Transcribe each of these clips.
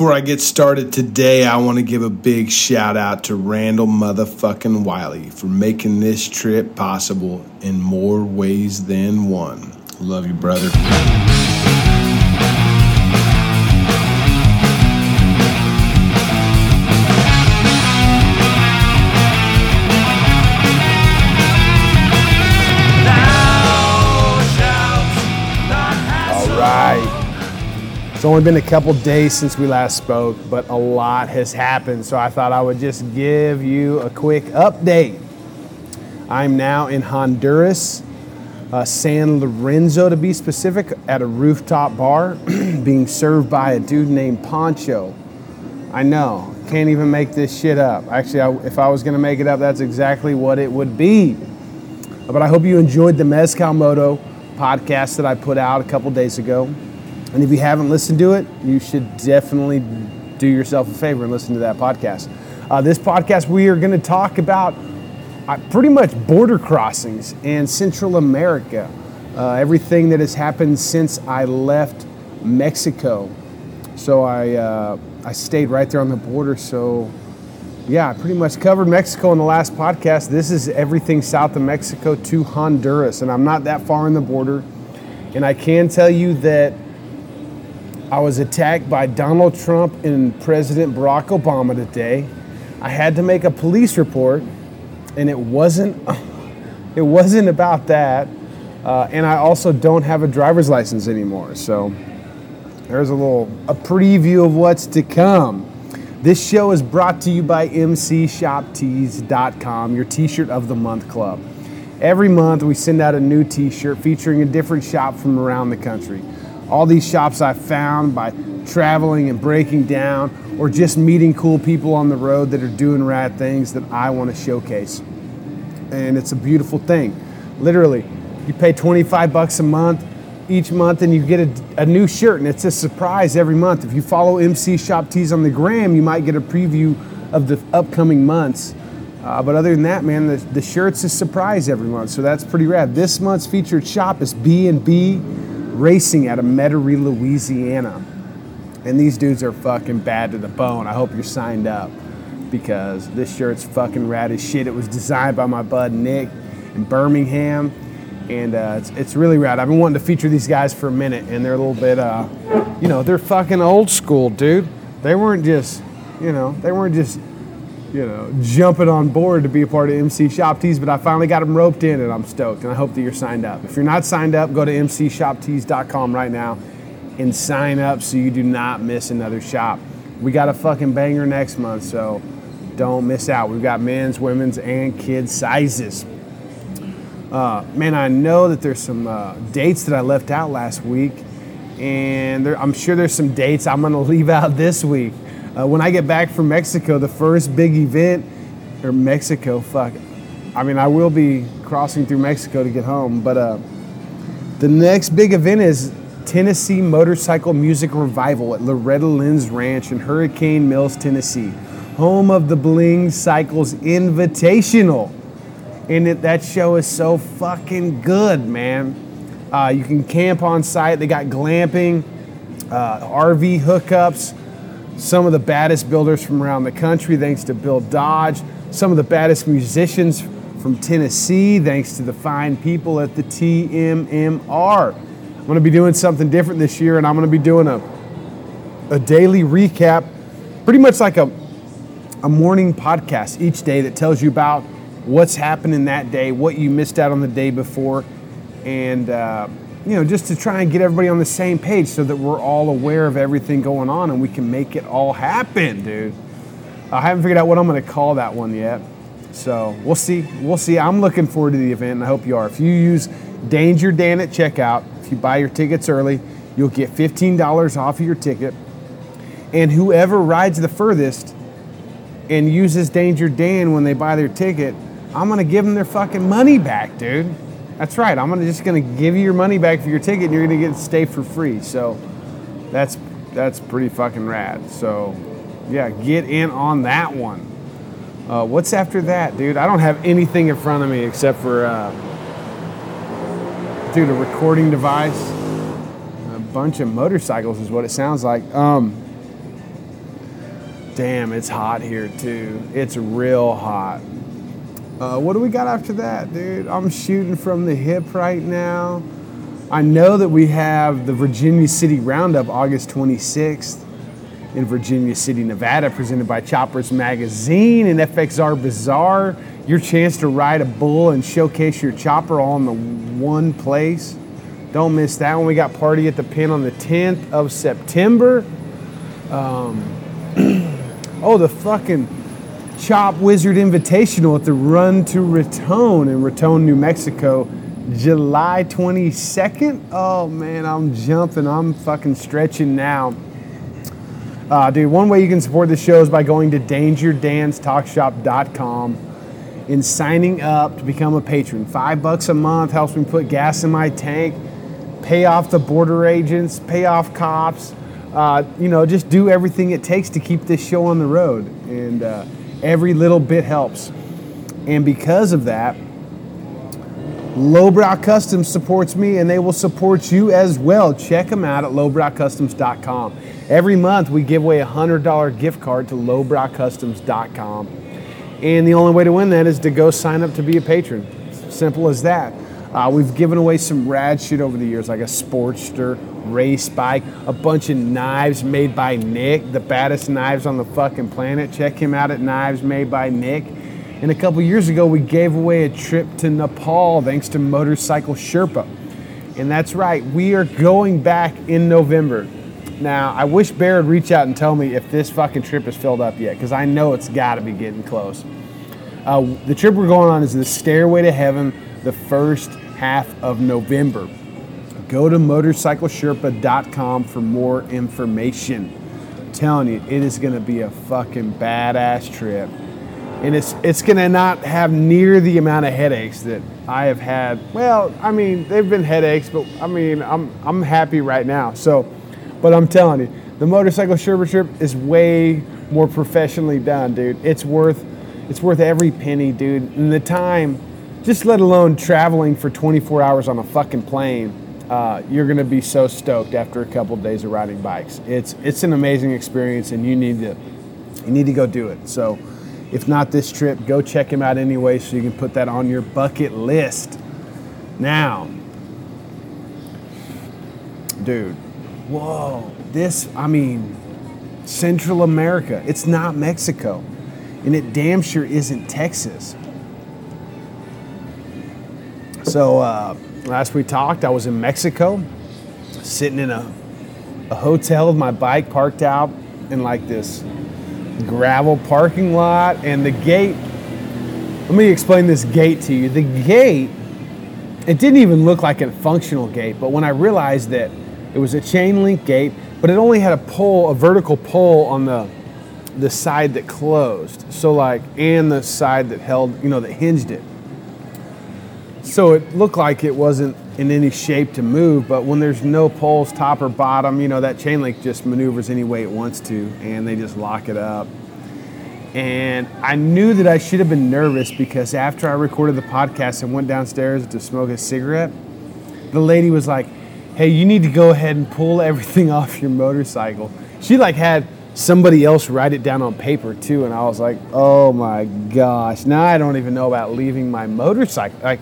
Before I get started today, I want to give a big shout out to Randall motherfucking Wiley for making this trip possible in more ways than one. Love you, brother. It's only been a couple days since we last spoke, but a lot has happened. So I thought I would just give you a quick update. I'm now in Honduras, uh, San Lorenzo to be specific, at a rooftop bar being served by a dude named Poncho. I know, can't even make this shit up. Actually, I, if I was gonna make it up, that's exactly what it would be. But I hope you enjoyed the Mezcal Moto podcast that I put out a couple days ago. And if you haven't listened to it, you should definitely do yourself a favor and listen to that podcast. Uh, this podcast, we are going to talk about uh, pretty much border crossings in Central America, uh, everything that has happened since I left Mexico. So I, uh, I stayed right there on the border. So yeah, I pretty much covered Mexico in the last podcast. This is everything south of Mexico to Honduras, and I'm not that far in the border. And I can tell you that I was attacked by Donald Trump and President Barack Obama today. I had to make a police report, and it wasn't it wasn't about that. Uh, and I also don't have a driver's license anymore. So there's a little a preview of what's to come. This show is brought to you by MCShopTees.com, your t-shirt of the month club. Every month we send out a new t-shirt featuring a different shop from around the country. All these shops I found by traveling and breaking down or just meeting cool people on the road that are doing rad things that I want to showcase. And it's a beautiful thing. Literally, you pay 25 bucks a month each month and you get a, a, new shirt and it's a surprise every month if you follow mc shop tees on the gram you might get a preview of the upcoming months uh, but other than that man the, the shirt's a surprise every month so that's pretty rad this month's featured shop is b&b racing out of metairie louisiana and these dudes are fucking bad to the bone i hope you're signed up because this shirt's fucking rad as shit it was designed by my bud nick in birmingham and uh, it's, it's really rad. I've been wanting to feature these guys for a minute, and they're a little bit, uh, you know, they're fucking old school, dude. They weren't just, you know, they weren't just, you know, jumping on board to be a part of MC Shop Tees, but I finally got them roped in, and I'm stoked, and I hope that you're signed up. If you're not signed up, go to mcshoptees.com right now and sign up so you do not miss another shop. We got a fucking banger next month, so don't miss out. We've got men's, women's, and kids sizes. Uh, man, I know that there's some uh, dates that I left out last week, and there, I'm sure there's some dates I'm to leave out this week. Uh, when I get back from Mexico, the first big event, or Mexico, fuck. I mean, I will be crossing through Mexico to get home, but uh, the next big event is Tennessee Motorcycle Music Revival at Loretta Lynn's Ranch in Hurricane Mills, Tennessee, home of the Bling Cycles Invitational and it, that show is so fucking good, man. Uh, you can camp on site. They got glamping, uh, RV hookups. Some of the baddest builders from around the country, thanks to Bill Dodge. Some of the baddest musicians from Tennessee, thanks to the fine people at the TMMR. I'm going to be doing something different this year, and I'm going to be doing a, a daily recap, pretty much like a, a morning podcast each day that tells you about what's happening that day, what you missed out on the day before, and uh, you know, just to try and get everybody on the same page so that we're all aware of everything going on and we can make it all happen, dude. I haven't figured out what I'm going to call that one yet. So we'll see. We'll see. I'm looking forward to the event, and I hope you are. If you use Danger Dan at checkout, if you buy your tickets early, you'll get $15 off of your ticket. And whoever rides the furthest and uses Danger Dan when they buy their ticket, I'm gonna give them their fucking money back, dude. That's right. I'm gonna just gonna give you your money back for your ticket, and you're gonna get to stay for free. So that's that's pretty fucking rad. So yeah, get in on that one. Uh, what's after that, dude? I don't have anything in front of me except for, uh, dude, a recording device, a bunch of motorcycles is what it sounds like. Um, Damn, it's hot here too. It's real hot. Uh, what do we got after that, dude? I'm shooting from the hip right now. I know that we have the Virginia City Roundup August 26th in Virginia City, Nevada, presented by Choppers Magazine and FXR Bazaar. Your chance to ride a bull and showcase your chopper all in the one place. Don't miss that one. We got Party at the Pen on the 10th of September. Um, oh, the fucking Chop Wizard Invitational at the Run to Raton in Raton, New Mexico, July 22nd. Oh man, I'm jumping. I'm fucking stretching now. Uh, dude, one way you can support the show is by going to dangerdanstalkshop.com and signing up to become a patron. Five bucks a month helps me put gas in my tank, pay off the border agents, pay off cops. Uh, you know, just do everything it takes to keep this show on the road. And uh, every little bit helps. And because of that, Lowbrow Customs supports me and they will support you as well. Check them out at lowbrowcustoms.com. Every month we give away a $100 gift card to lowbrowcustoms.com. And the only way to win that is to go sign up to be a patron. Simple as that. Uh, we've given away some rad shit over the years, like a Sportster, race bike, a bunch of knives made by Nick, the baddest knives on the fucking planet. Check him out at Knives Made by Nick. And a couple years ago, we gave away a trip to Nepal thanks to Motorcycle Sherpa. And that's right, we are going back in November. Now, I wish Bear would reach out and tell me if this fucking trip is filled up yet, because I know it's got to be getting close. Uh, the trip we're going on is the Stairway to Heaven, the first half of November. Go to motorcyclesherpa.com for more information. I'm telling you, it is going to be a fucking badass trip and it's it's going to not have near the amount of headaches that I have had. Well, I mean, they've been headaches, but I mean, I'm I'm happy right now. So, but I'm telling you, the motorcycle Sherpa trip is way more professionally done, dude. It's worth it's worth every penny, dude. And the time, just let alone traveling for 24 hours on a fucking plane. Uh, you're going to be so stoked after a couple of days of riding bikes. It's it's an amazing experience, and you need to you need to go do it. So. If not this trip, go check him out anyway so you can put that on your bucket list. Now, dude, whoa, this, I mean, Central America. It's not Mexico. And it damn sure isn't Texas. So, uh, last we talked, I was in Mexico, sitting in a, a hotel with my bike parked out in like this gravel parking lot, and the gate. Let me explain this gate to you. The gate, it didn't even look like a functional gate, but when I realized that it was a chain link gate, but it only had a pole, a vertical pole on the the side that closed. So like, and the side that held, you know, that hinged it. So it looked like it wasn't in any shape to move, but when there's no poles, top or bottom, you know, that chain link just maneuvers any way it wants to, and they just lock it up. And I knew that I should have been nervous because after I recorded the podcast and went downstairs to smoke a cigarette, the lady was like, Hey, you need to go ahead and pull everything off your motorcycle. She like had somebody else write it down on paper too, and I was like, Oh my gosh, now I don't even know about leaving my motorcycle. Like,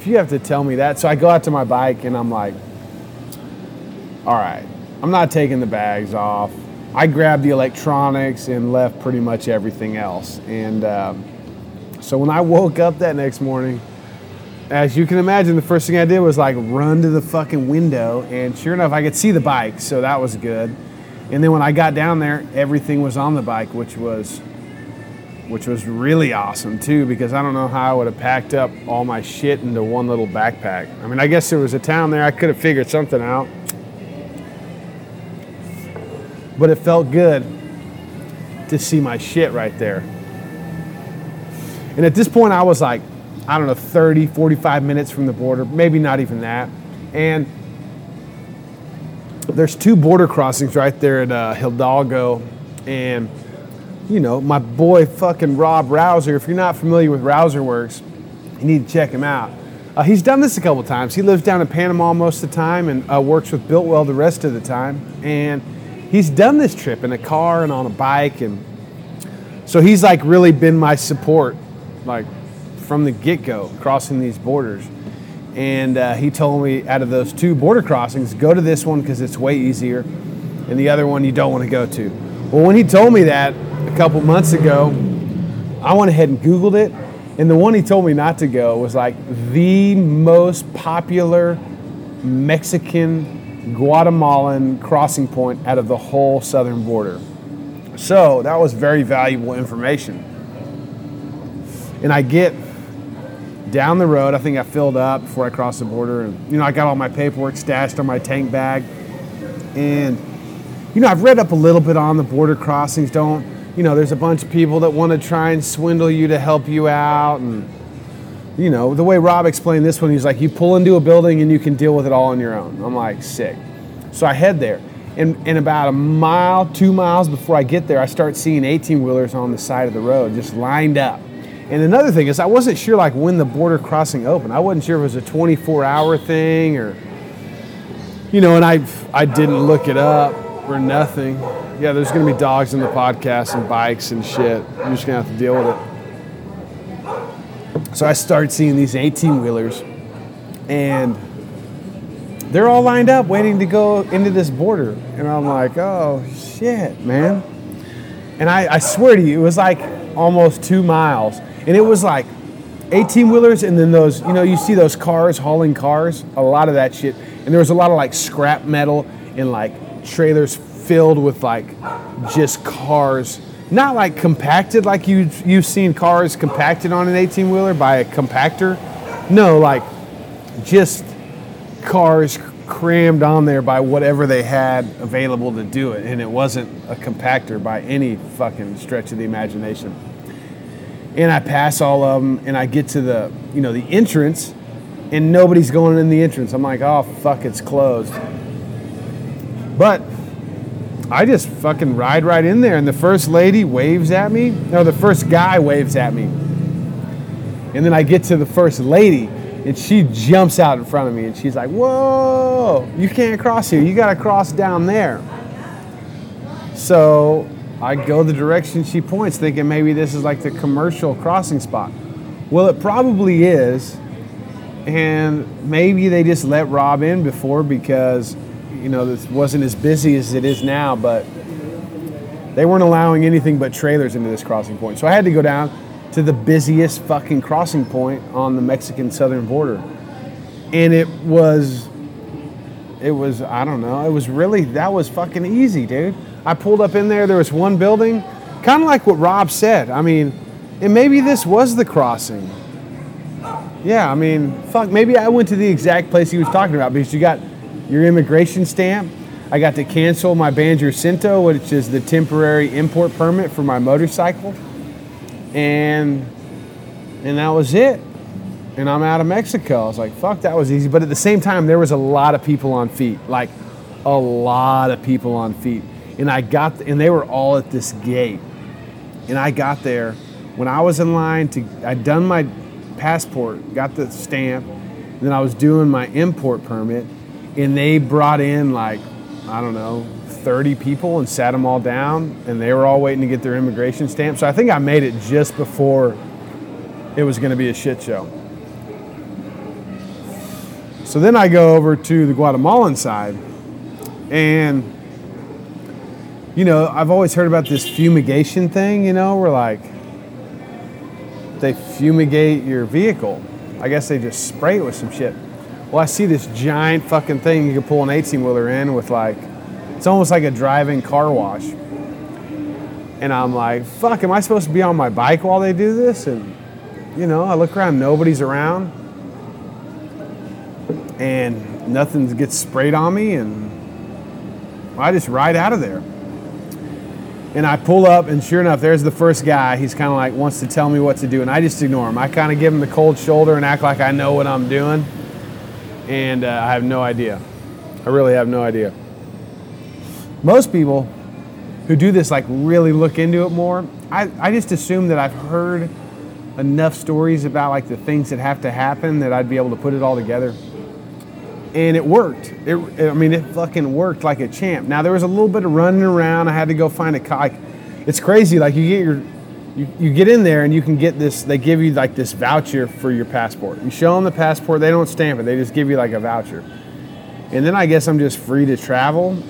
if you have to tell me that. So I go out to my bike and I'm like, All right, I'm not taking the bags off. I grabbed the electronics and left pretty much everything else. And um, so when I woke up that next morning, as you can imagine, the first thing I did was like run to the fucking window, and sure enough, I could see the bike, so that was good. And then when I got down there, everything was on the bike, which was which was really awesome too, because I don't know how I would have packed up all my shit into one little backpack. I mean, I guess there was a town there, I could have figured something out but it felt good to see my shit right there. And at this point, I was like, I don't know, 30, 45 minutes from the border, maybe not even that. And there's two border crossings right there at uh, Hidalgo. And, you know, my boy fucking Rob Rouser, if you're not familiar with Rouser Works, you need to check him out. Uh, he's done this a couple times. He lives down in Panama most of the time and uh, works with Biltwell the rest of the time. And he's done this trip in a car and on a bike and So he's like really been my support, like from the get go, crossing these borders. And uh, he told me out of those two border crossings, go to this one because it's way easier, and the other one you don't want to go to. Well, when he told me that a couple months ago, I went ahead and Googled it, and the one he told me not to go was like the most popular Mexican Guatemalan crossing point out of the whole southern border. So that was very valuable information. And I get down the road, I think I filled up before I crossed the border, and you know, I got all my paperwork stashed on my tank bag. And you know, I've read up a little bit on the border crossings. Don't you know, there's a bunch of people that want to try and swindle you to help you out and you know, the way Rob explained this one, he's like, you pull into a building and you can deal with it all on your own. I'm like, sick. So I head there. And, and about a mile, two miles before I get there, I start seeing 18 wheelers on the side of the road just lined up. And another thing is, I wasn't sure like when the border crossing opened. I wasn't sure if it was a 24 hour thing or, you know, and I, I didn't look it up or nothing. Yeah, there's going to be dogs in the podcast and bikes and shit. You're just going to have to deal with it. So I started seeing these 18 wheelers, and they're all lined up waiting to go into this border. And I'm like, oh shit, man. And I, I swear to you, it was like almost two miles. And it was like 18 wheelers, and then those, you know, you see those cars hauling cars, a lot of that shit. And there was a lot of like scrap metal and like trailers filled with like just cars not like compacted like you you've seen cars compacted on an 18 wheeler by a compactor. No, like just cars crammed on there by whatever they had available to do it, and it wasn't a compactor by any fucking stretch of the imagination. And I pass all of them, and I get to the you know the entrance, and nobody's going in the entrance. I'm like, oh fuck, it's closed. But I just fucking ride right in there, and the first lady waves at me. No, the first guy waves at me. And then I get to the first lady, and she jumps out in front of me, and she's like, Whoa, you can't cross here. You got to cross down there. So I go the direction she points, thinking maybe this is like the commercial crossing spot. Well, it probably is. And maybe they just let Rob in before because you know, this wasn't as busy as it is now, but they weren't allowing anything but trailers into this crossing point. So I had to go down to the busiest fucking crossing point on the Mexican southern border. And it was, it was, I don't know, it was really, that was fucking easy, dude. I pulled up in there, there was one building, kind of like what Rob said. I mean, and maybe this was the crossing. Yeah, I mean, fuck, maybe I went to the exact place he was talking about because you got your immigration stamp. I got to cancel my Banjercito, which is the temporary import permit for my motorcycle. And and that was it. And I'm out of Mexico. I was like, fuck, that was easy. But at the same time, there was a lot of people on feet. Like a lot of people on feet. And I got and they were all at this gate. And I got there when I was in line to I'd done my passport, got the stamp, then I was doing my import permit and they brought in like I don't know 30 people and sat them all down, and they were all waiting to get their immigration stamp. So I think I made it just before it was going to be a shit show. So then I go over to the Guatemalan side, and you know, I've always heard about this fumigation thing, you know, where like they fumigate your vehicle. I guess they just spray it with some shit. Well, I see this giant fucking thing you can pull an 18 wheeler in with like, it's almost like a driving car wash. And I'm like, fuck, am I supposed to be on my bike while they do this? And, you know, I look around, nobody's around. And nothing gets sprayed on me. And I just ride out of there. And I pull up, and sure enough, there's the first guy. He's kind of like wants to tell me what to do, and I just ignore him. I kind of give him the cold shoulder and act like I know what I'm doing and uh, I have no idea. I really have no idea. Most people who do this like really look into it more. I, I just assume that I've heard enough stories about like the things that have to happen that I'd be able to put it all together. And it worked. It, I mean, it fucking worked like a champ. Now there was a little bit of running around. I had to go find a like, it's crazy. Like you get your you, you get in there and you can get this. They give you like this voucher for your passport. You show them the passport. They don't stamp it. They just give you like a voucher. And then I guess I'm just free to travel.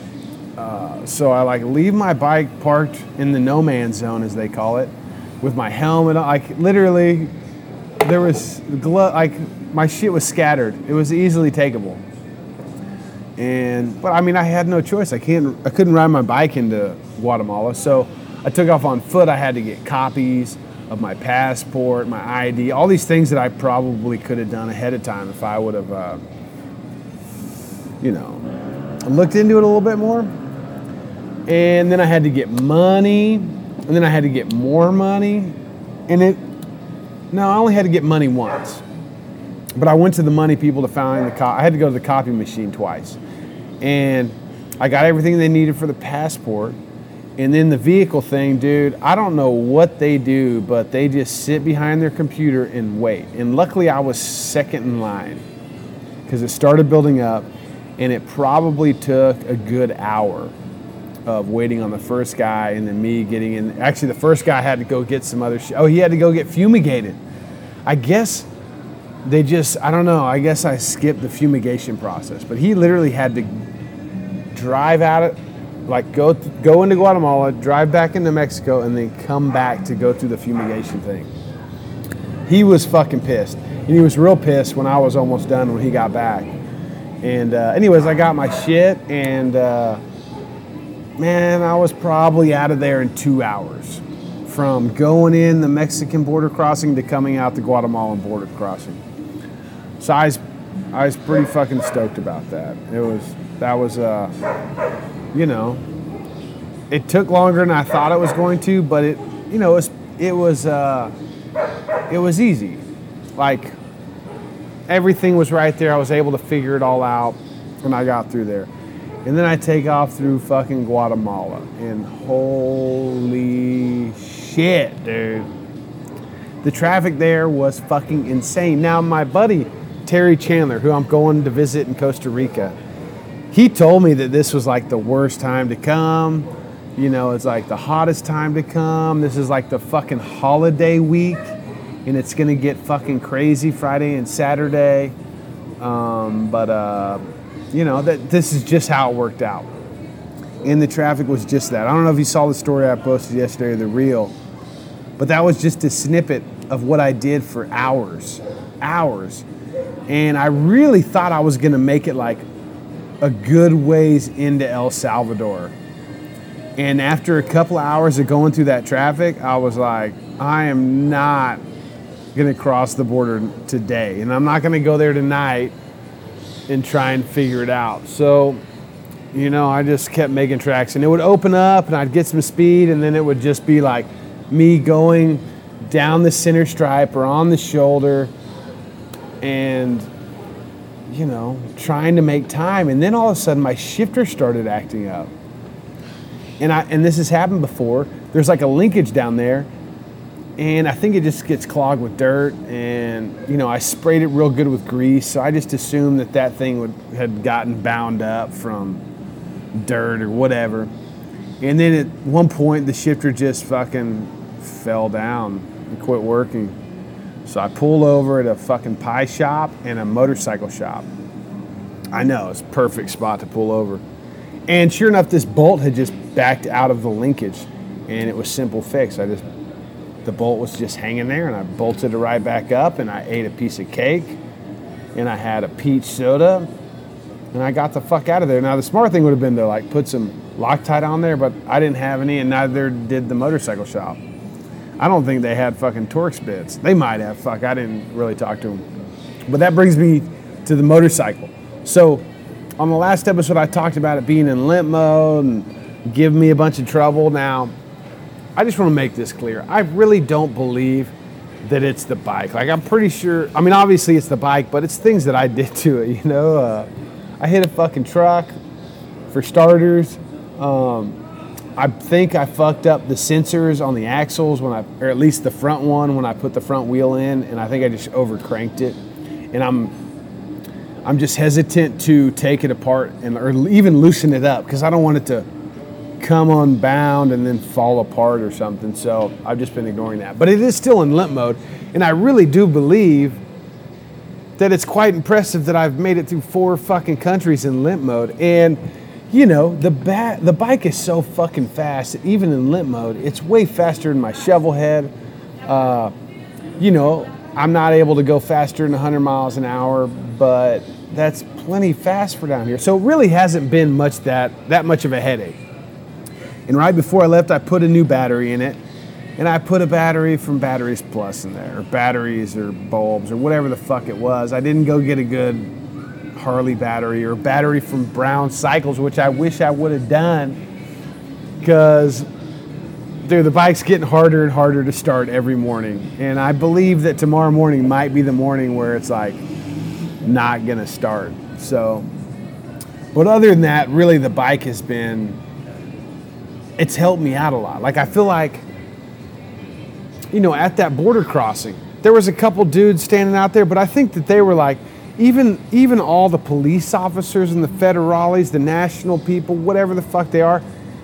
Uh, so I like leave my bike parked in the no man zone, as they call it, with my helmet. Like literally, there was glo- like my shit was scattered. It was easily takeable. And but I mean, I had no choice. I can't. I couldn't ride my bike into Guatemala, so I took off on foot. I had to get copies of my passport, my ID, all these things that I probably could have done ahead of time if I would have, uh, you know, looked into it a little bit more. And then I had to get money, and then I had to get more money, and it. No, I only had to get money once, but I went to the money people to find the. Co- I had to go to the copy machine twice, and I got everything they needed for the passport and then the vehicle thing, dude, I don't know what they do, but they just sit behind their computer and wait. And luckily, I was second in line because it started building up, and it probably took a good hour of waiting on the first guy and then me getting in. Actually, the first guy had to go get some other shit. Oh, he had to go get fumigated. I guess they just, I don't know, I guess I skipped the fumigation process, but he literally had to drive out it like go go into Guatemala, drive back into Mexico, and then come back to go through the fumigation thing. He was fucking pissed, and he was real pissed when I was almost done when he got back. And uh, anyways, I got my shit, and uh, man, I was probably out of there in two hours from going in the Mexican border crossing to coming out the Guatemalan border crossing. So I was, I was pretty fucking stoked about that. It was that was uh, you know, it took longer than I thought it was going to, but it, you know, it was, it was, uh, it was easy. Like everything was right there. I was able to figure it all out, and I got through there. And then I take off through fucking Guatemala, and holy shit, dude. The traffic there was fucking insane. Now, my buddy Terry Chandler, who I'm going to visit in Costa Rica, he told me that this was like the worst time to come. You know, it's like the hottest time to come. This is like the fucking holiday week, and it's gonna get fucking crazy Friday and Saturday. Um, but uh, you know that this is just how it worked out, and the traffic was just that. I don't know if you saw the story I posted yesterday, the reel, but that was just a snippet of what I did for hours, hours, and I really thought I was gonna make it like a good ways into El Salvador. And after a couple of hours of going through that traffic, I was like, I am not going to cross the border today. And I'm not going to go there tonight and try and figure it out. So, you know, I just kept making tracks. And it would open up and I'd get some speed, and then it would just be like me going down the center stripe or on the shoulder. And you know, trying to make time. And then all of a sudden my shifter started acting up. And I and this has happened before. There's like a linkage down there. And I think it just gets clogged with dirt, and you know I sprayed it real good with grease, so I just assumed that that thing would had gotten bound up from dirt or whatever. And then at one point the shifter just fucking fell down and quit working. So I pulled over at a fucking pie shop and a motorcycle shop. I know, it's a perfect spot to pull over. And sure enough, this bolt had just backed out of the linkage and it was simple fix. I just, the bolt was just hanging there and I bolted it right back up and I ate a piece of cake and I had a peach soda and I got the fuck out of there. Now, the smart thing would have been to like put some Loctite on there, but I didn't have any and neither did the motorcycle shop. I don't think they had fucking Torx bits. They might have. Fuck, I didn't really talk to them. But that brings me to the motorcycle. So, on the last episode, I talked about it being in limp mode and giving me a bunch of trouble. Now, I just want to make this clear. I really don't believe that it's the bike. Like, I'm pretty sure, I mean, obviously it's the bike, but it's things that I did to it, you know? Uh, I hit a fucking truck for starters. Um, I think I fucked up the sensors on the axles when I, or at least the front one when I put the front wheel in, and I think I just overcranked it. And I'm, I'm just hesitant to take it apart and or even loosen it up because I don't want it to come unbound and then fall apart or something. So I've just been ignoring that. But it is still in limp mode, and I really do believe that it's quite impressive that I've made it through four fucking countries in limp mode. And you know, the ba- the bike is so fucking fast, even in limp mode. It's way faster than my shovel head. Uh, you know, I'm not able to go faster than 100 miles an hour, but that's plenty fast for down here. So it really hasn't been much that that much of a headache. And right before I left, I put a new battery in it, and I put a battery from Batteries Plus in there, or batteries or bulbs or whatever the fuck it was. I didn't go get a good Harley battery or battery from Brown Cycles, which I wish I would have done because dude, the bike's getting harder and harder to start every morning. And I believe that tomorrow morning might be the morning where it's like not gonna start. So, but other than that, really the bike has been, it's helped me out a lot. Like I feel like, you know, at that border crossing, there was a couple dudes standing out there, but I think that they were like, even even all the police officers and the federales, the national people, whatever the fuck they are,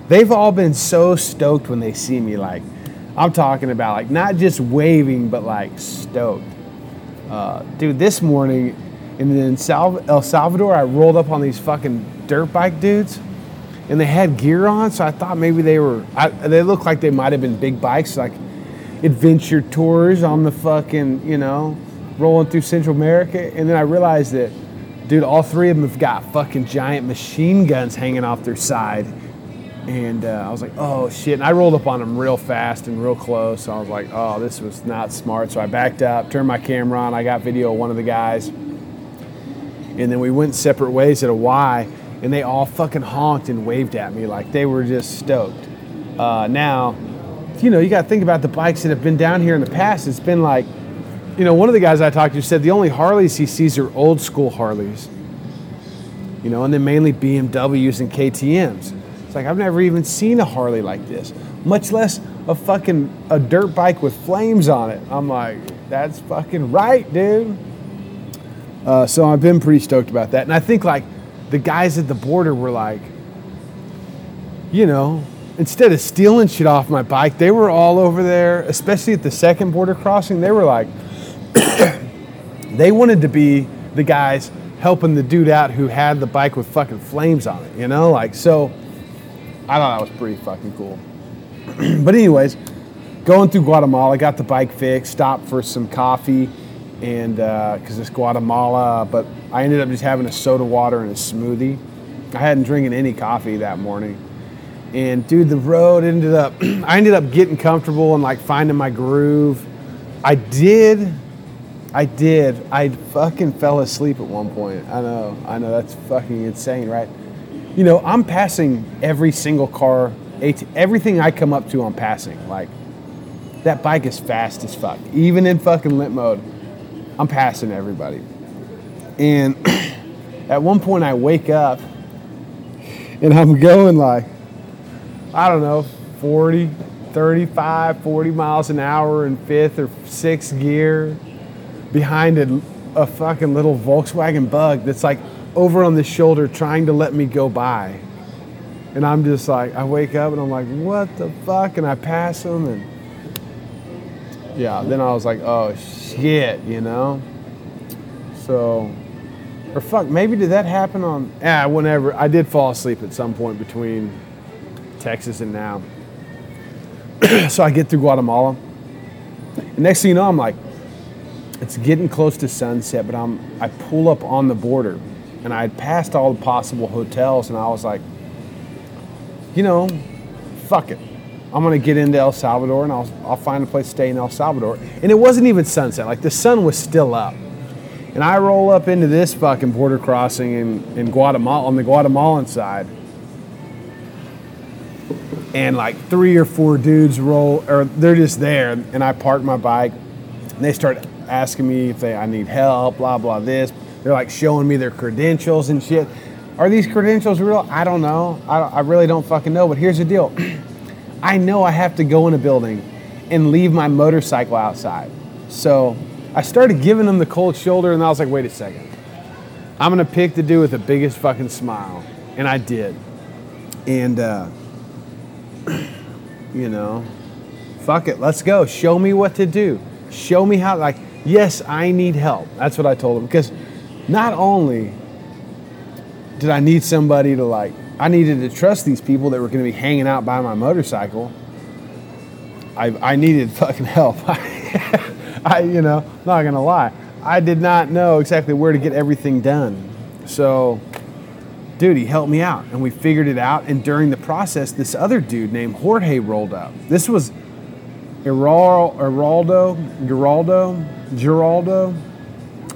they've all been so stoked when they see me. Like, I'm talking about like not just waving, but like stoked. Uh, dude, this morning in El Salvador, I rolled up on these fucking dirt bike dudes, and they had gear on, so I thought maybe they were. I, they looked like they might have been big bikes, like adventure tours on the fucking, you know, rolling through Central America, and then I realized that, dude, all three of them have got fucking giant machine guns hanging off their side. And uh, I was like, oh shit. And I rolled up on them real fast and real close. So I was like, oh, this was not smart. So I backed up, turned my camera on. I got video of one of the guys. And then we went separate ways at a Y, and they all fucking honked and waved at me like they were just stoked. Uh, now, you know, you got to think about the bikes that have been down here in the past. It's been like you know, one of the guys I talked to said the only Harleys he sees are old school Harleys. You know, and then mainly BMWs and KTM's. It's like I've never even seen a Harley like this, much less a fucking a dirt bike with flames on it. I'm like, that's fucking right, dude. Uh, so I've been pretty stoked about that, and I think like the guys at the border were like, you know, instead of stealing shit off my bike, they were all over there, especially at the second border crossing. They were like, they wanted to be the guys helping the dude out who had the bike with fucking flames on it, you know? Like, so I thought that was pretty fucking cool. but, anyways, going through Guatemala, got the bike fixed, stopped for some coffee, and because uh, it's Guatemala, but I ended up just having a soda water and a smoothie. I hadn't drinking any coffee that morning. And dude, the road ended up, I ended up getting comfortable and like finding my groove. I did I did. I fucking fell asleep at one point. I know. I know. That's fucking insane, right? You know, I'm passing every single car. Everything I come up to, I'm passing. Like, that bike is fast as fuck. Even in fucking limp mode, I'm passing everybody. And at one point, I wake up and I'm going like, I don't know, 40, 35, 40 miles an hour in fifth or sixth gear behind a, a fucking little Volkswagen bug that's like over on the shoulder trying to let me go by. And I'm just like, I wake up and I'm like, what the fuck? And I pass them and yeah, then I was like, oh shit, you know? So, or fuck, maybe did that happen on, yeah, whenever. I did fall asleep at some point between Texas and now. so I get through Guatemala. Next thing you know, I'm like, it's getting close to sunset, but I'm I pull up on the border, and I had passed all the possible hotels, and I was like, you know, fuck it. I'm gonna get into El Salvador, and I'll I'll find a place to stay in El Salvador. And it wasn't even sunset; like the sun was still up. And I roll up into this fucking border crossing in, in Guatemala on the Guatemalan side. And like three or four dudes roll, or they're just there, and I park my bike, and they start asking me if they I need help, blah blah this. They're like showing me their credentials and shit. Are these credentials real? I don't know. I, I really don't fucking know. But here's the deal. I know I have to go in a building and leave my motorcycle outside. So I started giving them the cold shoulder, and I was like, wait a second. I'm gonna pick the dude with the biggest fucking smile, and I did. And uh, you know, fuck it, let's go. Show me what to do. Show me how, like, yes, I need help. That's what I told him. Because not only did I need somebody to, like, I needed to trust these people that were going to be hanging out by my motorcycle. I, I needed fucking help. I, you know, not gonna lie, I did not know exactly where to get everything done. So, dude, he helped me out, and we figured it out. And during the process, this other dude named Jorge rolled up. This was Geraldo, Geraldo, Geraldo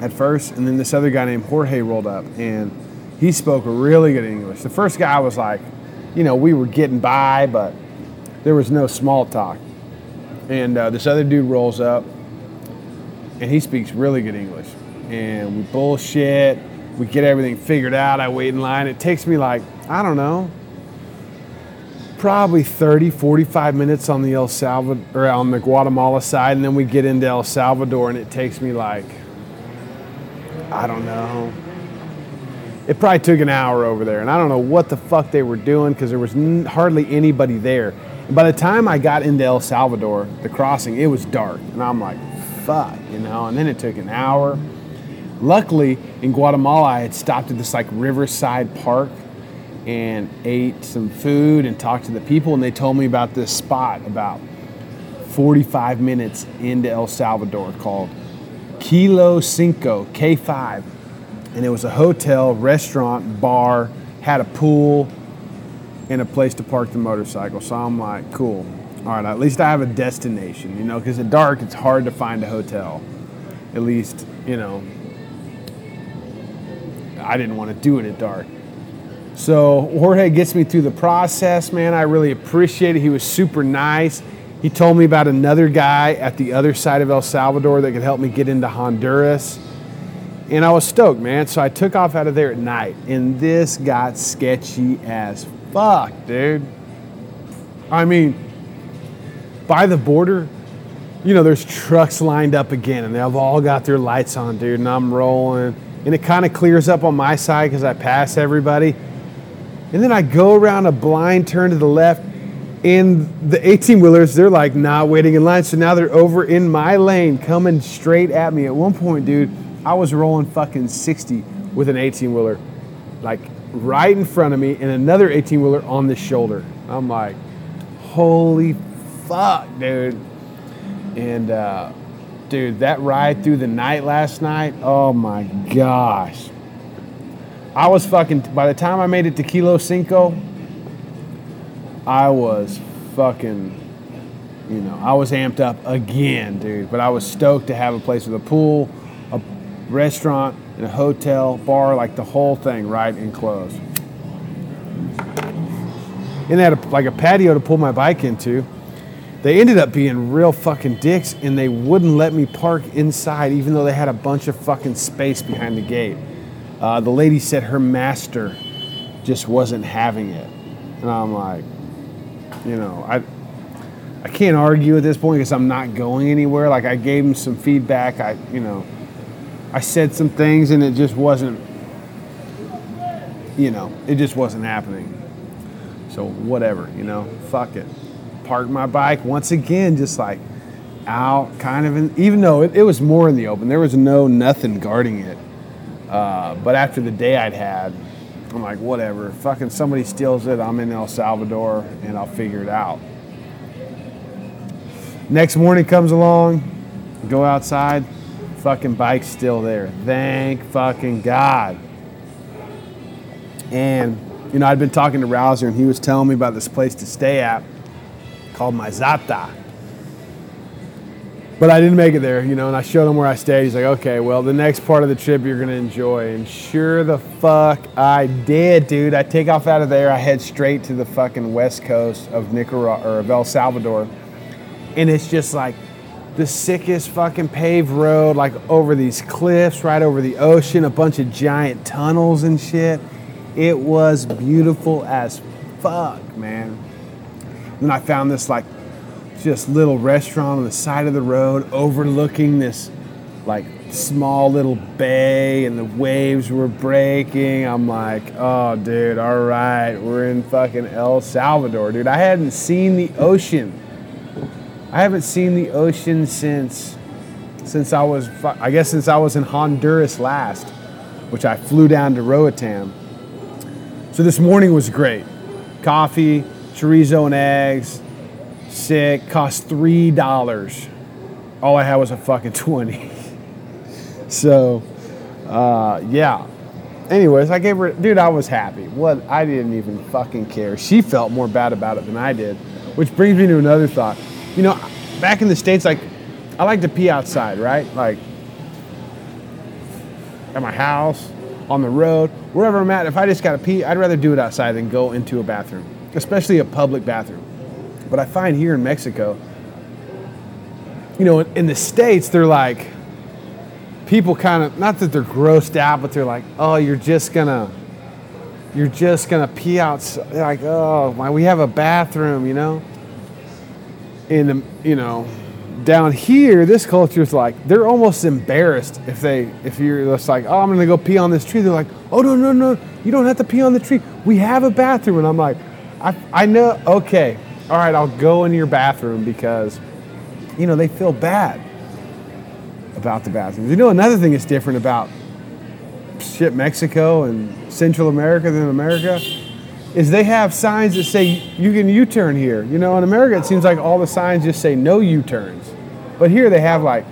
at first, and then this other guy named Jorge rolled up, and he spoke really good English. The first guy was like, you know, we were getting by, but there was no small talk. And uh, this other dude rolls up, and he speaks really good English. And we bullshit. We get everything figured out. I wait in line. It takes me like, I don't know, probably 30, 45 minutes on the El Salvador or on the Guatemala side, and then we get into El Salvador, and it takes me like, I don't know, it probably took an hour over there, and I don't know what the fuck they were doing because there was n- hardly anybody there. And by the time I got into El Salvador, the crossing, it was dark, and I'm like, fuck, you know. And then it took an hour. Luckily, in Guatemala, I had stopped at this like riverside park and ate some food and talked to the people, and they told me about this spot about 45 minutes into El Salvador called Kilo Cinco, K5 and it was a hotel, restaurant, bar, had a pool, and a place to park the motorcycle. So I'm like, cool. All right, at least I have a destination, you know, because at dark it's hard to find a hotel. At least, you know, I didn't want to do it at dark. So Jorge gets me through the process, man. I really appreciate it. He was super nice. He told me about another guy at the other side of El Salvador that could help me get into Honduras and I was stoked, man. So I took off out of there at night, and this got sketchy as fuck, dude. I mean, by the border, you know, there's trucks lined up again, and they've all got their lights on, dude, and I'm rolling. And it kind of clears up on my side because I pass everybody. And then I go around a blind turn to the left, and the 18 wheelers, they're like not waiting in line. So now they're over in my lane coming straight at me. At one point, dude, I was rolling fucking 60 with an 18 wheeler, like right in front of me, and another 18 wheeler on the shoulder. I'm like, holy fuck, dude. And, uh, dude, that ride through the night last night, oh my gosh. I was fucking, by the time I made it to Kilo Cinco, I was fucking, you know, I was amped up again, dude. But I was stoked to have a place with a pool, a restaurant, and a hotel, bar, like the whole thing, right, enclosed. And they had a, like a patio to pull my bike into. They ended up being real fucking dicks, and they wouldn't let me park inside, even though they had a bunch of fucking space behind the gate. Uh, the lady said her master just wasn't having it, and I'm like, you know, I. I can't argue at this point because I'm not going anywhere. Like I gave him some feedback. I, you know, I said some things and it just wasn't, you know, it just wasn't happening. So whatever, you know, fuck it. Parked my bike once again, just like out, kind of in, even though it, it was more in the open, there was no nothing guarding it. Uh, but after the day I'd had, I'm like, whatever. Fucking somebody steals it, I'm in El Salvador and I'll figure it out. Next morning comes along, go outside, fucking bike's still there. Thank fucking God. And, you know, I'd been talking to Rouser and he was telling me about this place to stay at called Mizata. But I didn't make it there, you know, and I showed him where I stayed. He's like, okay, well, the next part of the trip you're to enjoy. And sure the fuck I did, dude. I take off out of there. I head straight to the fucking west coast of Nicaragua or of El Salvador. And it's just like the sickest fucking paved road, like over these cliffs, right over the ocean, a bunch of giant tunnels and shit. It was beautiful as fuck, man. And I found this like just little restaurant on the side of the road overlooking this like small little bay and the waves were breaking. I'm like, oh, dude, all right, we're in fucking El Salvador, dude. I hadn't seen the ocean. I haven't seen the ocean since since I was, I guess, since I was in Honduras last, which I flew down to Roatan. So this morning was great. Coffee, chorizo and eggs, sick, cost three dollars. All I had was a fucking twenty. so, uh, yeah. Anyways, I gave her, dude, I was happy. What? I didn't even fucking care. She felt more bad about it than I did, which brings me to another thought. You know, back in the states, like I like to pee outside, right? Like at my house, on the road, wherever I'm at. If I just got to pee, I'd rather do it outside than go into a bathroom, especially a public bathroom. But I find here in Mexico, you know, in, the States, they're like, people kind of, not that they're grossed out, but they're like, oh, you're just gonna, you're just gonna pee outside. Like, oh, my, we have a bathroom, you know? In the, you know, down here, this culture is like they're almost embarrassed if they if you're just like, oh, I'm gonna go pee on this tree. They're like, oh no no no, you don't have to pee on the tree. We have a bathroom, and I'm like, I I know. Okay, all right, I'll go into your bathroom because, you know, they feel bad about the bathrooms. You know, another thing that's different about shit Mexico and Central America than America is they have signs that say you can U-turn here. You know, in America it seems like all the signs just say no U-turns. But here they have like,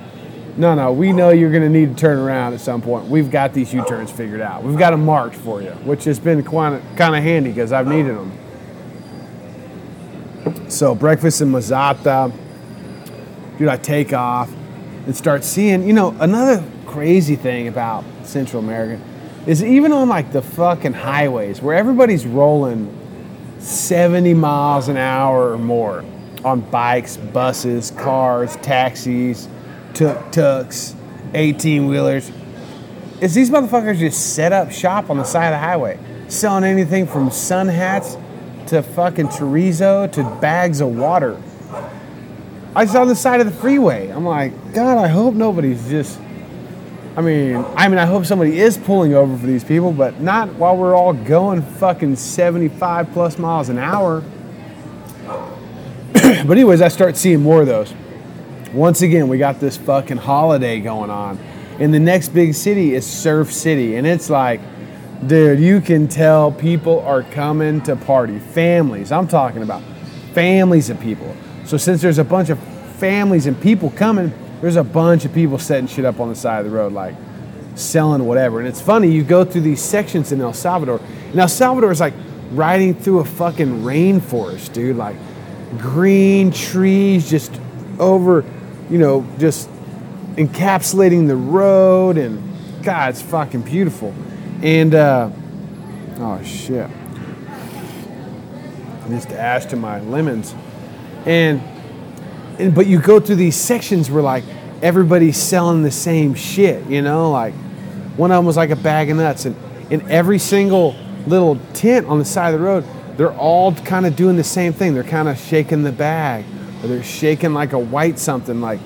no, no, we know you're going to need to turn around at some point. We've got these U-turns figured out. We've got them marked for you, which has been kind kind of handy because I've needed them. So breakfast in Mizata, dude, I take off and start seeing. You know, another crazy thing about Central America is even on like the fucking highways where everybody's rolling 70 miles an hour or more on bikes, buses, cars, taxis, tuk tuks, 18 wheelers. Is these motherfuckers just set up shop on the side of the highway, selling anything from sun hats to fucking chorizo to bags of water. I saw the side of the freeway. I'm like, God, I hope nobody's just I mean, I mean, I hope somebody is pulling over for these people, but not while we're all going fucking 75 plus miles an hour. but anyways, I start seeing more of those. Once again, we got this fucking holiday going on. And the next big city is Surf City. And it's like, dude, you can tell people are coming to party. Families, I'm talking about families of people. So since there's a bunch of families and people coming, there's a bunch of people setting shit up on the side of the road, like selling whatever. And it's funny, you go through these sections in El Salvador, and El Salvador is like riding through a fucking rainforest, dude. Like green trees just over, you know, just encapsulating the road, and God, it's fucking beautiful. And, uh, oh shit. Just ash to my lemons. And and, but you go through these sections where like everybody's selling the same shit, you know, like one of them was like a bag of nuts, and in every single little tent on the side of the road, they're all kind of doing the same thing. They're kind of shaking the bag, or they're shaking like a white something. Like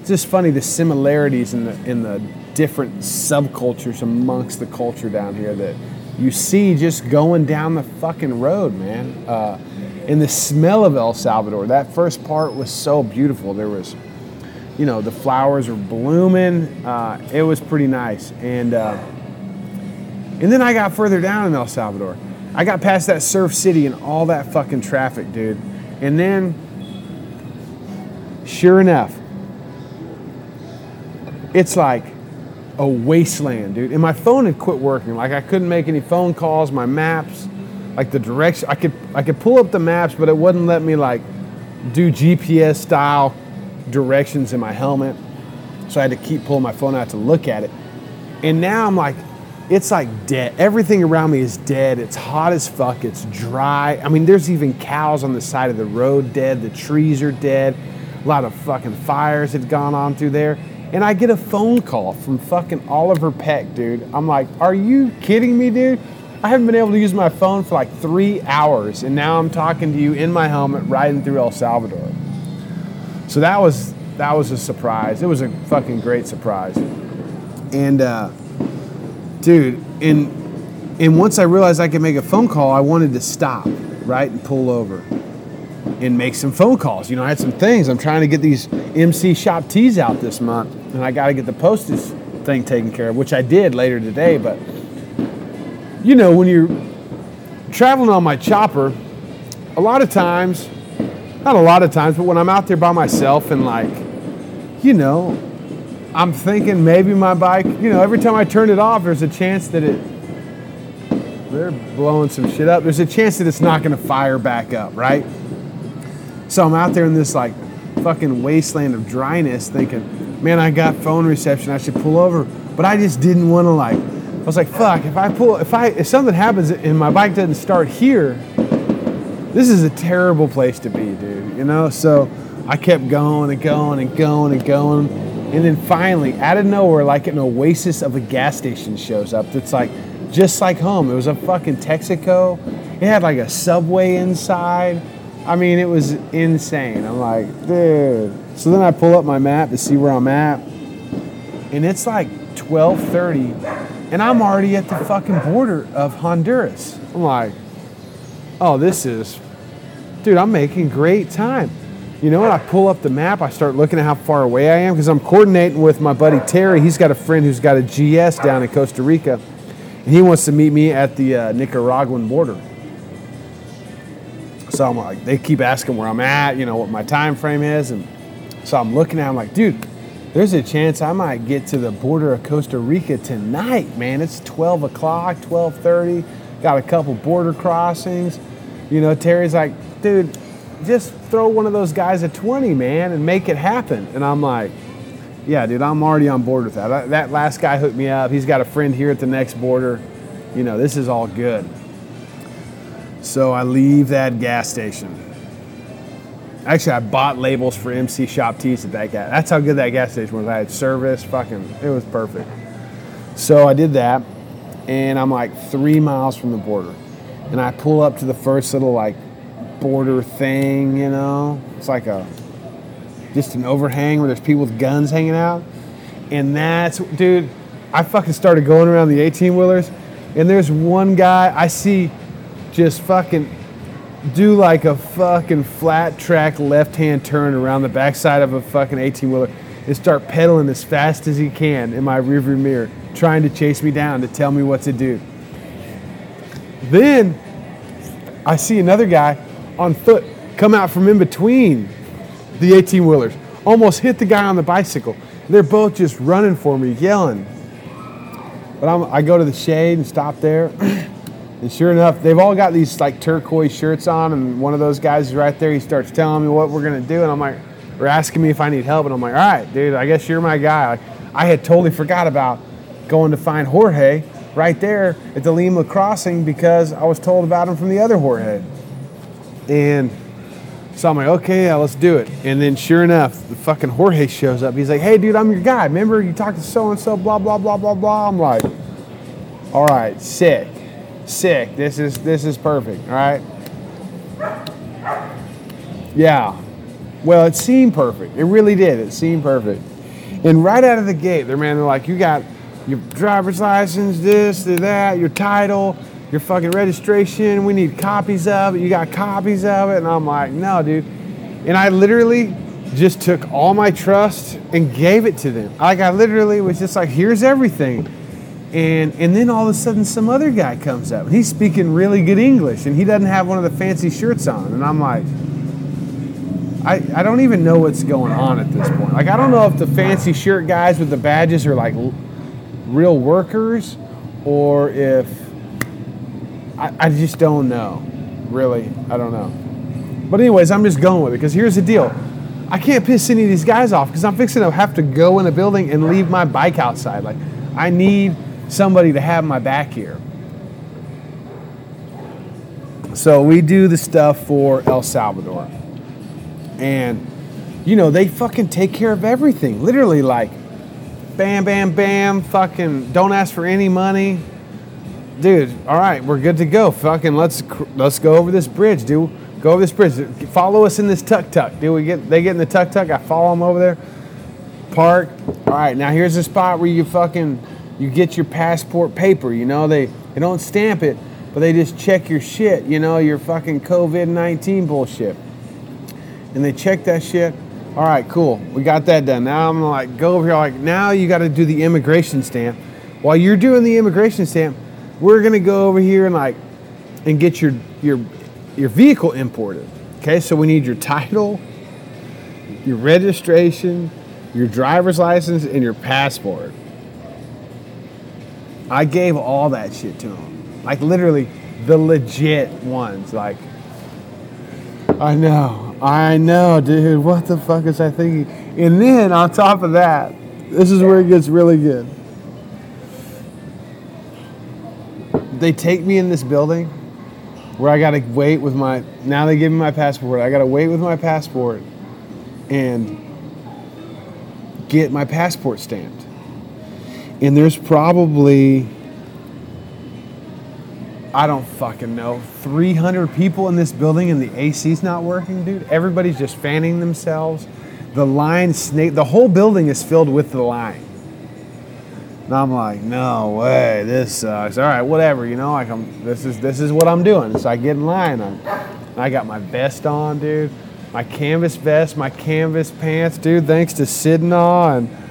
it's just funny the similarities in the in the different subcultures amongst the culture down here that you see just going down the fucking road, man. Uh, and the smell of El Salvador. That first part was so beautiful. There was, you know, the flowers were blooming. Uh, it was pretty nice. And uh, and then I got further down in El Salvador. I got past that surf city and all that fucking traffic, dude. And then, sure enough, it's like a wasteland, dude. And my phone had quit working. Like I couldn't make any phone calls. My maps like the direction. I could I could pull up the maps, but it wouldn't let me like do GPS style directions in my helmet. So I had to keep pulling my phone out to look at it. And now I'm like, it's like dead. Everything around me is dead. It's hot as fuck. It's dry. I mean, there's even cows on the side of the road dead. The trees are dead. A lot of fucking fires had gone on through there. And I get a phone call from fucking Oliver Peck, dude. I'm like, are you kidding me, dude? I haven't been able to use my phone for like three hours, and now I'm talking to you in my helmet riding through El Salvador. So that was that was a surprise. It was a fucking great surprise. And uh, dude, and and once I realized I could make a phone call, I wanted to stop, right, and pull over and make some phone calls. You know, I had some things. I'm trying to get these MC shop tees out this month, and I got to get the postage thing taken care of, which I did later today. But you know, when you're traveling on my chopper, a lot of times, not a lot of times, but when I'm out there by myself and like, you know, I'm thinking maybe my bike, you know, every time I turn it off, there's a chance that it, they're blowing some shit up. There's a chance that it's not going to fire back up, right? So I'm out there in this like fucking wasteland of dryness thinking, man, I got phone reception. I should pull over. But I just didn't want to like, I was like, fuck, if I pull, if I, if something happens and my bike doesn't start here, this is a terrible place to be, dude, you know? So I kept going and going and going and going. And then finally, out of nowhere, like an oasis of a gas station shows up that's like, just like home. It was a fucking Texaco. It had like a subway inside. I mean, it was insane. I'm like, dude. So then I pull up my map to see where I'm at, and it's like 12:30, and I'm already at the fucking border of Honduras. I'm like, oh, this is, dude. I'm making great time. You know what? I pull up the map. I start looking at how far away I am because I'm coordinating with my buddy Terry. He's got a friend who's got a GS down in Costa Rica, and he wants to meet me at the uh, Nicaraguan border. So I'm like, they keep asking where I'm at, you know, what my time frame is, and so I'm looking at, I'm like, dude, there's a chance I might get to the border of Costa Rica tonight, man. It's 12 o'clock, 12:30. Got a couple border crossings. You know, Terry's like, dude, just throw one of those guys a 20, man, and make it happen. And I'm like, yeah, dude, I'm already on board with that. That last guy hooked me up. He's got a friend here at the next border. You know, this is all good. So I leave that gas station. Actually, I bought labels for MC Shop Tees at that gas. That's how good that gas station was. I had service, fucking, it was perfect. So I did that, and I'm like three miles from the border. And I pull up to the first little like border thing, you know? It's like a, just an overhang where there's people with guns hanging out. And that's, dude, I fucking started going around the 18 wheelers, and there's one guy I see just fucking do like a fucking flat track left hand turn around the backside of a fucking 18 wheeler and start pedaling as fast as he can in my rearview mirror, trying to chase me down to tell me what to do. Then I see another guy on foot come out from in between the 18 wheelers, almost hit the guy on the bicycle. They're both just running for me, yelling. But I'm, I go to the shade and stop there. And sure enough, they've all got these like turquoise shirts on, and one of those guys is right there. He starts telling me what we're gonna do, and I'm like, or asking me if I need help, and I'm like, all right, dude, I guess you're my guy. Like, I had totally forgot about going to find Jorge right there at the Lima crossing because I was told about him from the other Jorge. And so I'm like, okay, yeah, let's do it. And then sure enough, the fucking Jorge shows up. He's like, hey, dude, I'm your guy. Remember you talked to so and so, blah blah blah blah blah. I'm like, all right, sick sick. This is this is perfect. Right. Yeah. Well, it seemed perfect. It really did. It seemed perfect. And right out of the gate, they're man, they're like, you got your driver's license, this, this, that, your title, your fucking registration. We need copies of it. You got copies of it. And I'm like, no, dude. And I literally just took all my trust and gave it to them. Like I literally was just like, here's everything. And, and then all of a sudden, some other guy comes up. And he's speaking really good English, and he doesn't have one of the fancy shirts on. And I'm like, I, I don't even know what's going on at this point. Like, I don't know if the fancy shirt guys with the badges are like real workers or if I, I just don't know. Really, I don't know. But, anyways, I'm just going with it because here's the deal I can't piss any of these guys off because I'm fixing to have to go in a building and leave my bike outside. Like, I need somebody to have my back here. So we do the stuff for El Salvador. And, you know, they fucking take care of everything. Literally, like, bam, bam, bam, fucking don't ask for any money. Dude, all right, we're good to go. Fucking let's let's go over this bridge, dude. Go over this bridge. Follow us in this tuk tuk. Do we get? They get in the tuk tuk. I follow them over there. Park. All right. Now here's the spot where you fucking you get your passport paper. You know they they don't stamp it, but they just check your shit. You know your fucking COVID nineteen bullshit. And they check that shit. All right, cool. We got that done. Now I'm gonna like go over here. Like now you got to do the immigration stamp. While you're doing the immigration stamp, we're gonna go over here and like and get your your your vehicle imported. Okay, so we need your title, your registration, your driver's license, and your passport. I gave all that shit to him. Like literally the legit ones. Like I know, I know, dude. What the fuck is I thinking? And then on top of that, this is where it gets really good. They take me in this building where I gotta wait with my now they give me my passport. I gotta wait with my passport and get my passport stamped. And there's probably I don't fucking know, 300 people in this building and the AC's not working, dude. Everybody's just fanning themselves. The line snake the whole building is filled with the line. And I'm like, no way, this sucks. All right, whatever, you know, like I'm this is this is what I'm doing. So I get in line. I'm, I got my vest on, dude. My canvas vest, my canvas pants, dude, thanks to Sidna and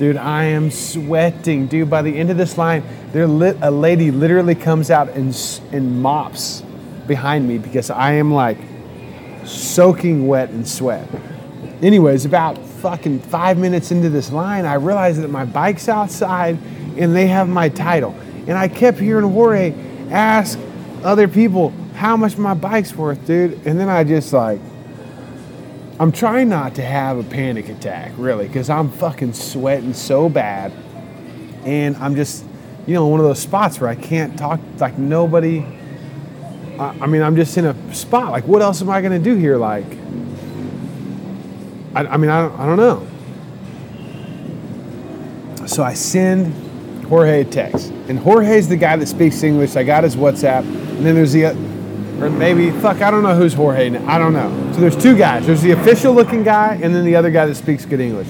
dude, I am sweating, dude. By the end of this line, there a lady literally comes out and and mops behind me because I am like soaking wet in sweat. Anyways, about fucking five minutes into this line, I realized that my bike's outside and they have my title. And I kept hearing Jorge ask other people how much my bike's worth, dude. And then I just like, I'm trying not to have a panic attack, really, because I'm fucking sweating so bad. And I'm just, you know, one of those spots where I can't talk, like nobody. I, I mean, I'm just in a spot. Like, what else am I going to do here? Like, I, I mean, I don't, I don't know. So I send Jorge a text. And Jorge's the guy that speaks English. I got his WhatsApp. And then there's the, or maybe, fuck, I don't know who's Jorge. I don't know. So there's two guys. There's the official looking guy and then the other guy that speaks good English.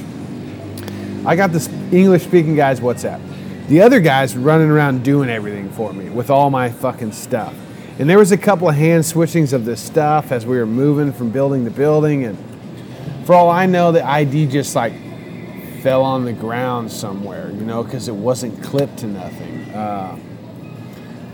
I got this English speaking guy's WhatsApp. The other guy's running around doing everything for me with all my fucking stuff. And there was a couple of hand switchings of this stuff as we were moving from building to building. And for all I know, the ID just like fell on the ground somewhere, you know, because it wasn't clipped to nothing. Uh,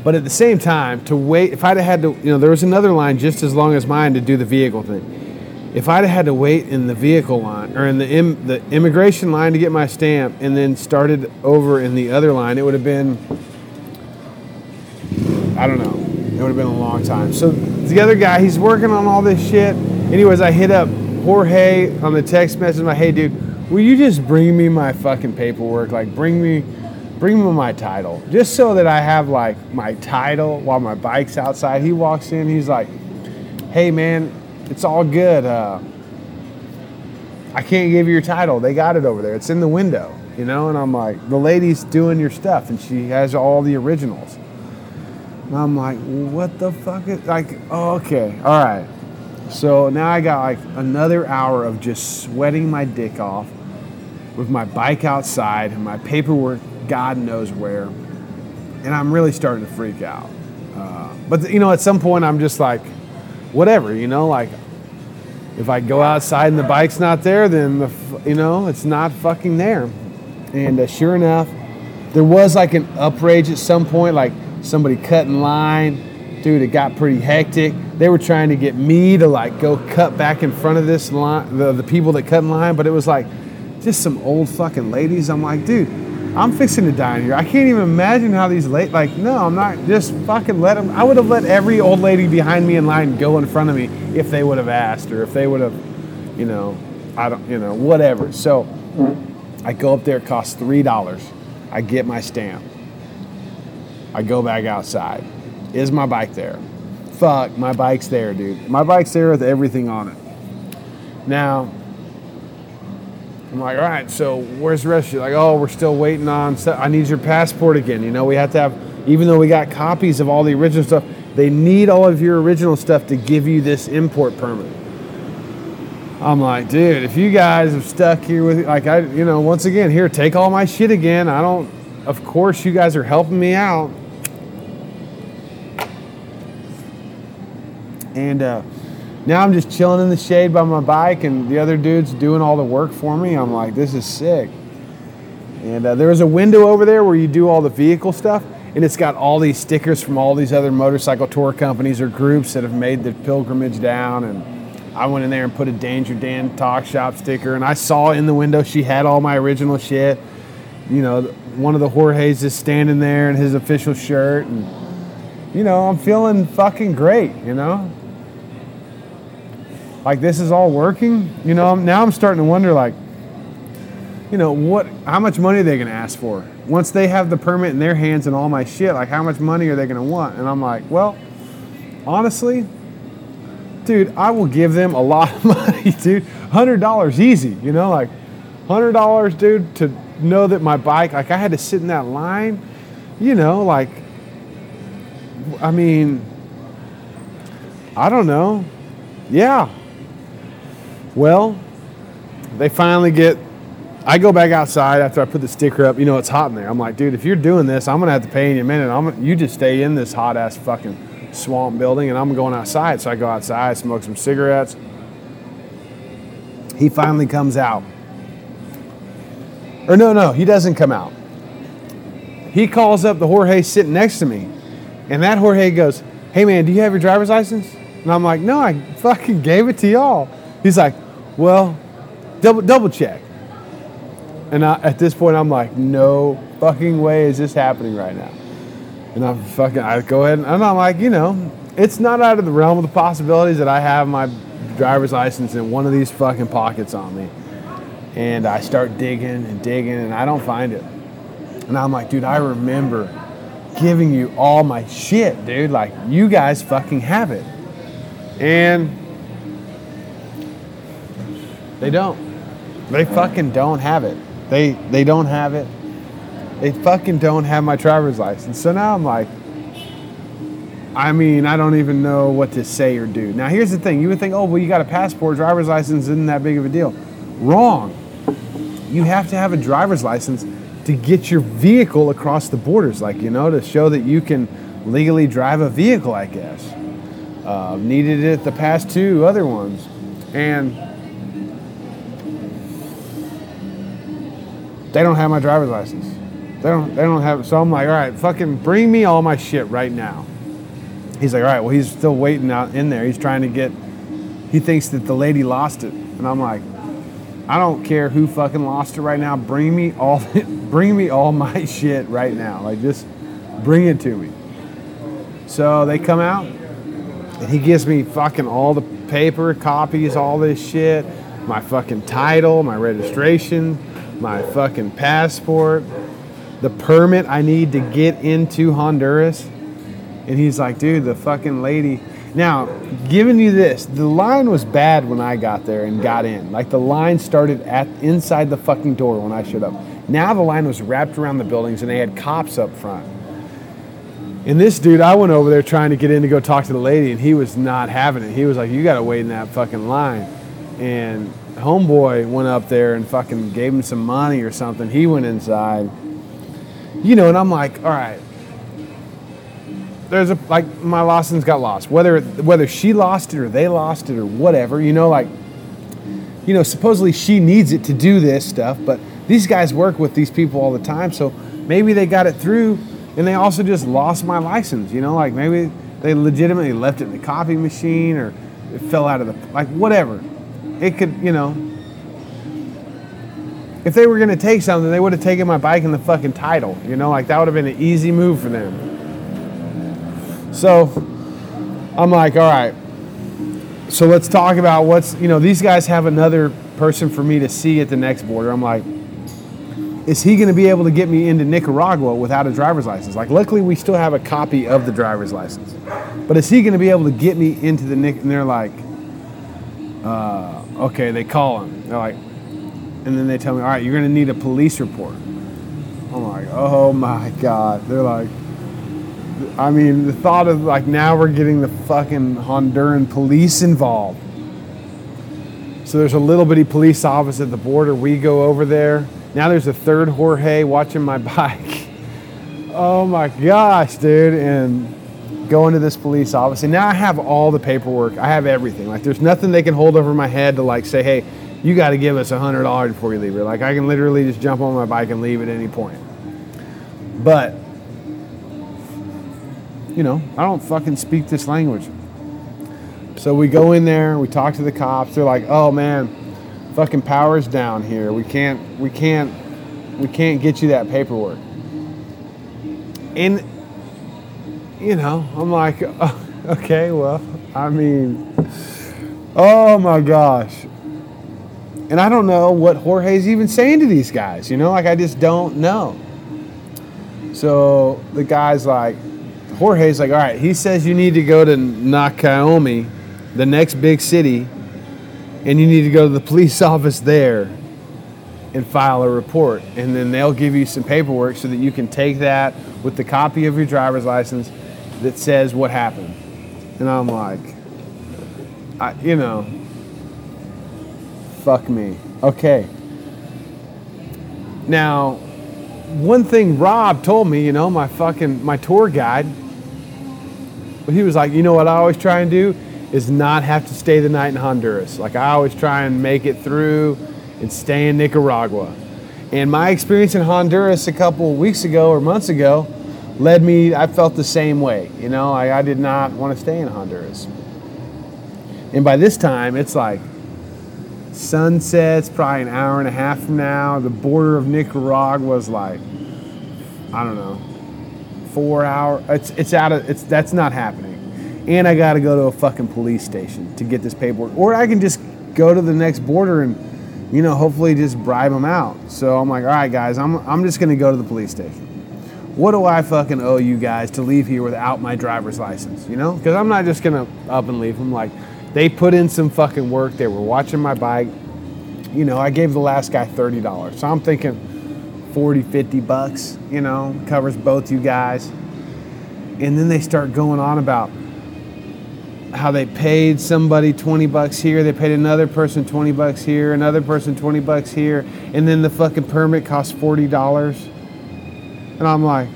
but at the same time, to wait, if I'd have had to, you know, there was another line just as long as mine to do the vehicle thing. If I'd have had to wait in the vehicle line or in the Im, the immigration line to get my stamp, and then started over in the other line, it would have been, I don't know, it would have been a long time. So the other guy, he's working on all this shit. Anyways, I hit up Jorge on the text message, like, hey, dude, will you just bring me my fucking paperwork? Like, bring me, bring me my title, just so that I have like my title while my bike's outside. He walks in, he's like, hey, man, it's all good. Uh, I can't give you your title. They got it over there. It's in the window, you know. And I'm like, the lady's doing your stuff, and she has all the originals. And I'm like, what the fuck is like? Oh, okay, all right. So now I got like another hour of just sweating my dick off with my bike outside and my paperwork, God knows where. And I'm really starting to freak out. Uh, but, you know, at some point I'm just like, whatever, you know, like if I go outside and the bike's not there, then, the, you know, it's not fucking there. And uh, sure enough, there was like an uprage at some point, like somebody cut in line. Dude, it got pretty hectic. They were trying to get me to like go cut back in front of this line, the, the people that cut in line, but it was like just some old fucking ladies. I'm like, dude, I'm fixing to die in here. I can't even imagine how these late, like, no, I'm not, just fucking let them. I would have let every old lady behind me in line go in front of me if they would have asked or if they would have, you know, I don't, you know, whatever. So I go up there, it costs $3. I get my stamp. I go back outside. Is my bike there? Fuck, my bike's there, dude. My bike's there with everything on it. Now, I'm like, all right, so where's the rest of you? Like, oh, we're still waiting on, I need your passport again. You know, we have to have, even though we got copies of all the original stuff, They need all of your original stuff to give you this import permit. I'm like, dude, if you guys have stuck here with, like, I, you know, once again, here, take all my shit again. I don't, of course, you guys are helping me out. And uh, now I'm just chilling in the shade by my bike, and the other dude's doing all the work for me. I'm like, this is sick. And uh, there was a window over there where you do all the vehicle stuff, and it's got all these stickers from all these other motorcycle tour companies or groups that have made the pilgrimage down. And I went in there and put a Danger Dan Talk Shop sticker, and I saw in the window she had all my original shit. You know, one of the Jorge's is standing there in his official shirt, and you know, I'm feeling fucking great. You know, like this is all working. You know, now I'm starting to wonder, like you know what how much money are they going to ask for? Once they have the permit in their hands and all my shit like how much money are they going to want? And i'm like well honestly dude i will give them a lot of money dude. $100 easy you know like $100 dude to know that my bike like i had to sit in that line you know like i mean i don't know. Yeah well they finally get I go back outside after I put the sticker up. You know, it's hot in there. I'm like, dude, if you're doing this, I'm gonna have to pay in a minute. I'm you just stay in this hot ass fucking swamp building, and I'm going outside. So I go outside, smoke some cigarettes. He finally comes out. Or no, no, he doesn't come out. He calls up the Jorge sitting next to me, and that Jorge goes, "Hey man, do you have your driver's license?" And I'm like, "No, I fucking gave it to y'all." He's like, "Well, double double check." And I, at this point, I'm like, no fucking way is this happening right now. And I'm fucking, I go ahead and, and I'm like, you know, it's not out of the realm of the possibilities that I have my driver's license in one of these fucking pockets on me. And I start digging and digging and I don't find it. And I'm like, dude, I remember giving you all my shit, dude. Like, you guys fucking have it. And they don't. They fucking don't have it. They they don't have it. They fucking don't have my driver's license. So now I'm like, I mean, I don't even know what to say or do. Now here's the thing: you would think, oh, well, you got a passport, driver's license isn't that big of a deal. Wrong. You have to have a driver's license to get your vehicle across the borders, like you know, to show that you can legally drive a vehicle. I guess. Uh, needed it the past two other ones, and They don't have my driver's license. They don't. They don't have. So I'm like, all right, fucking bring me all my shit right now. He's like, all right. Well, he's still waiting out in there. He's trying to get. He thinks that the lady lost it, and I'm like, I don't care who fucking lost it right now. Bring me all. bring me all my shit right now. Like just bring it to me. So they come out, and he gives me fucking all the paper copies, all this shit, my fucking title, my registration my fucking passport, the permit I need to get into Honduras. And he's like, dude, the fucking lady. Now, giving you this, the line was bad when I got there and got in. Like the line started at inside the fucking door when I showed up. Now the line was wrapped around the buildings and they had cops up front. And this dude, I went over there trying to get in to go talk to the lady, and he was not having it. He was like, "You got to wait in that fucking line." And homeboy went up there and fucking gave him some money or something. He went inside. You know, and I'm like, all right. There's a like my Lawson's got lost. Whether whether she lost it or they lost it or whatever, you know, like you know, supposedly she needs it to do this stuff, but these guys work with these people all the time, so maybe they got it through and they also just lost my license, you know, like maybe they legitimately left it in the copy machine or it fell out of the like whatever it could, you know, if they were to take something, they would have taken my bike and the fucking title. You know, like that would have been an easy move for them. So I'm like, all right. So let's talk about what's, you know, these guys have another person for me to see at the next border. I'm like, is he going to be able to get me into Nicaragua without a driver's license? Like, luckily, we still have a copy of the driver's license. But is he going to be able to get me into the Nick? And they're like, uh, okay, they call him. They're like, and then they tell me, all right, you're going to need a police report. I'm like, oh my God. They're like, I mean, the thought of like now we're getting the fucking Honduran police involved. So there's a little bitty police office at the border. We go over there. Now there's a third Jorge watching my bike. oh my gosh, dude. And go into this police office. And now I have all the paperwork. I have everything. Like there's nothing they can hold over my head to like say, hey, you got to give us a hundred dollars before you leave here. Like I can literally just jump on my bike and leave at any point. But you know, I don't fucking speak this language. So we go in there, we talk to the cops. They're like, "Oh man, fucking power's down here. We can't, we can't, we can't get you that paperwork." And you know, I'm like, oh, "Okay, well, I mean, oh my gosh." And I don't know what Jorge's even saying to these guys. You know, like I just don't know. So the guy's like, Jorge's like, all right, he says you need to go to Nacaome, the next big city, and you need to go to the police office there and file a report. And then they'll give you some paperwork so that you can take that with the copy of your driver's license that says what happened. And I'm like, I, you know, fuck me. Okay. Now, one thing Rob told me, you know, my fucking my tour guide, he was like, you know what I always try and do is not have to stay the night in Honduras. Like I always try and make it through and stay in Nicaragua. And my experience in Honduras a couple weeks ago or months ago led me, I felt the same way. You know, I, I did not want to stay in Honduras. And by this time, it's like sunsets probably an hour and a half from now. The border of Nicaragua was like, I don't know, four hour. It's it's out of it's that's not happening. And I got to go to a fucking police station to get this paperwork, or I can just go to the next border and, you know, hopefully just bribe them out. So I'm like, all right, guys, I'm I'm just gonna go to the police station. What do I fucking owe you guys to leave here without my driver's license? You know, because I'm not just gonna up and leave. I'm like, they put in some fucking work. They were watching my bike. You know, I gave the last guy thirty dollars, so I'm thinking 40, 50 bucks, you know, covers both you guys. And then they start going on about how they paid somebody 20 bucks here, they paid another person 20 bucks here, another person 20 bucks here, and then the fucking permit costs $40. And I'm like,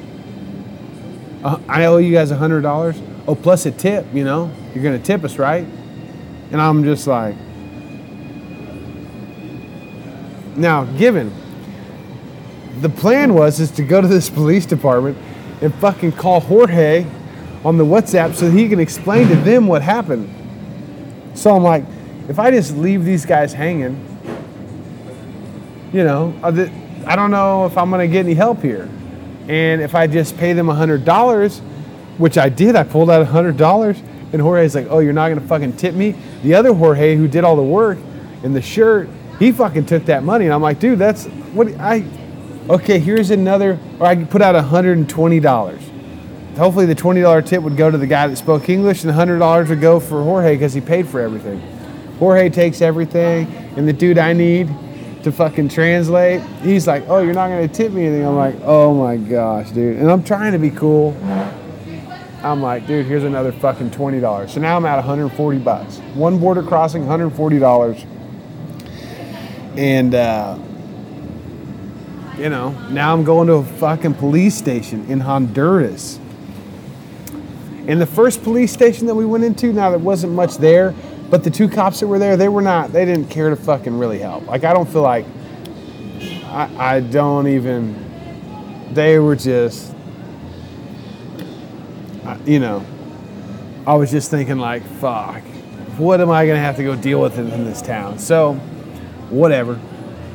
uh, I owe you guys $100. Oh, plus a tip, you know, you're going to tip us, right? And I'm just like, now, given the plan was is to go to this police department and fucking call Jorge on the WhatsApp so he can explain to them what happened. So I'm like, if I just leave these guys hanging, you know, I don't know if I'm gonna get any help here. And if I just pay them hundred dollars, which I did, I pulled out hundred dollars, and Jorge's like, "Oh, you're not gonna fucking tip me." The other Jorge who did all the work in the shirt, he fucking took that money, and I'm like, "Dude, that's what I okay, here's another, or I put out $120. Hopefully, the $20 tip would go to the guy that spoke English, and the $100 would go for Jorge because he paid for everything. Jorge takes everything, and the dude I need to fucking translate, he's like, oh, you're not to tip me anything. I'm like, oh my gosh, dude. And I'm trying to be cool. I'm like, dude, here's another fucking $20. So now I'm at 140 bucks. One border crossing, $140. And, uh, you know, now I'm going to a fucking police station in Honduras. And the first police station that we went into, now there wasn't much there, but the two cops that were there, they were not, they didn't care to fucking really help. Like, I don't feel like, I, I don't even, they were just, you know, I was just thinking, like, fuck, what am I gonna have to go deal with in, this town? So, whatever.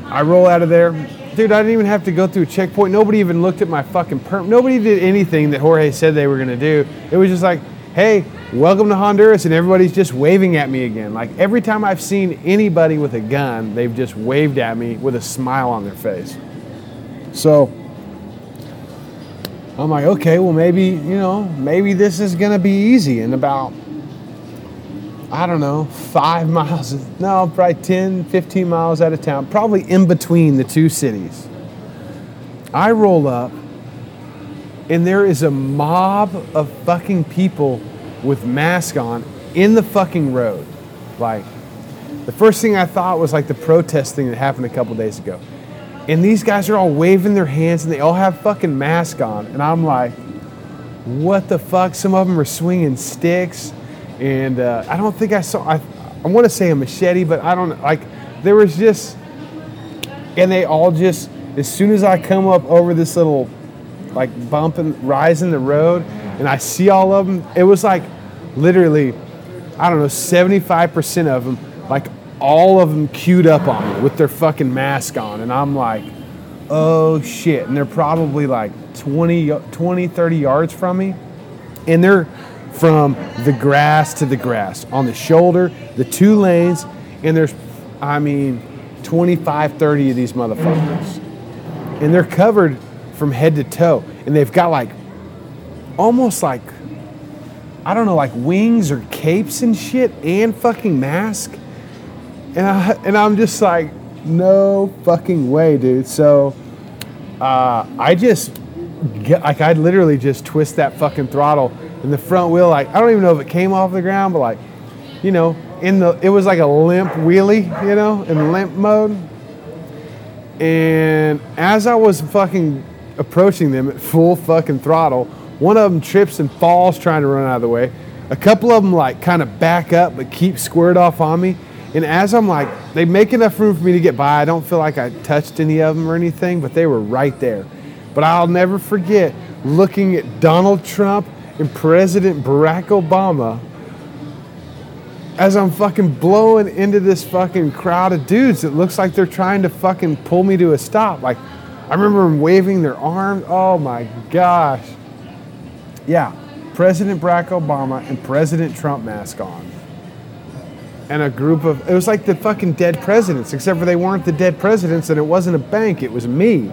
I roll out of there, dude, I didn't even have to go through a checkpoint. Nobody even looked at my fucking perm. Nobody did anything that Jorge said they were to do. It was just like, hey, welcome to Honduras, and everybody's just waving at me again. Like every time I've seen anybody with a gun, they've just waved at me with a smile on their face. So I'm like, okay, well, maybe, you know, maybe this is going to be easy. And about, I don't know, five miles, no, probably 10, 15 miles out of town, probably in between the two cities. I roll up and there is a mob of fucking people with mask on in the fucking road. Like, the first thing I thought was like the protest thing that happened a couple days ago. And these guys are all waving their hands and they all have fucking masks on. And I'm like, what the fuck? Some of them are swinging sticks. And uh, I don't think I saw, I, I want to say a machete, but I don't, like, there was just, and they all just, as soon as I come up over this little, like, bump and rise in the road, and I see all of them, it was like literally, I don't know, 75% of them, like, all of them queued up on me with their fucking mask on. And I'm like, oh shit. And they're probably like 20, 20 30 yards from me. And they're from the grass to the grass on the shoulder, the two lanes. And there's, I mean, 25, 30 of these motherfuckers. And they're covered from head to toe. And they've got like, almost like, I don't know, like wings or capes and shit and fucking mask and I and I'm just like, no fucking way, dude. So uh, I just get, like I literally just twist that fucking throttle in the front wheel. Like I don't even know if it came off the ground, but like, you know, in the it was like a limp wheelie, you know, in limp mode. And as I was fucking approaching them at full fucking throttle, one of them trips and falls trying to run out of the way. A couple of them like kind of back up but keep squared off on me. And as I'm like, they make enough room for me to get by. I don't feel like I touched any of them or anything, but they were right there. But I'll never forget looking at Donald Trump and President Barack Obama as I'm fucking blowing into this fucking crowd of dudes. It looks like they're trying to fucking pull me to a stop. Like, I remember them waving their arms. Oh my gosh. Yeah, President Barack Obama and President Trump mask on. And a group of it was like the fucking dead presidents except for they weren't the dead presidents and it wasn't a bank it was me.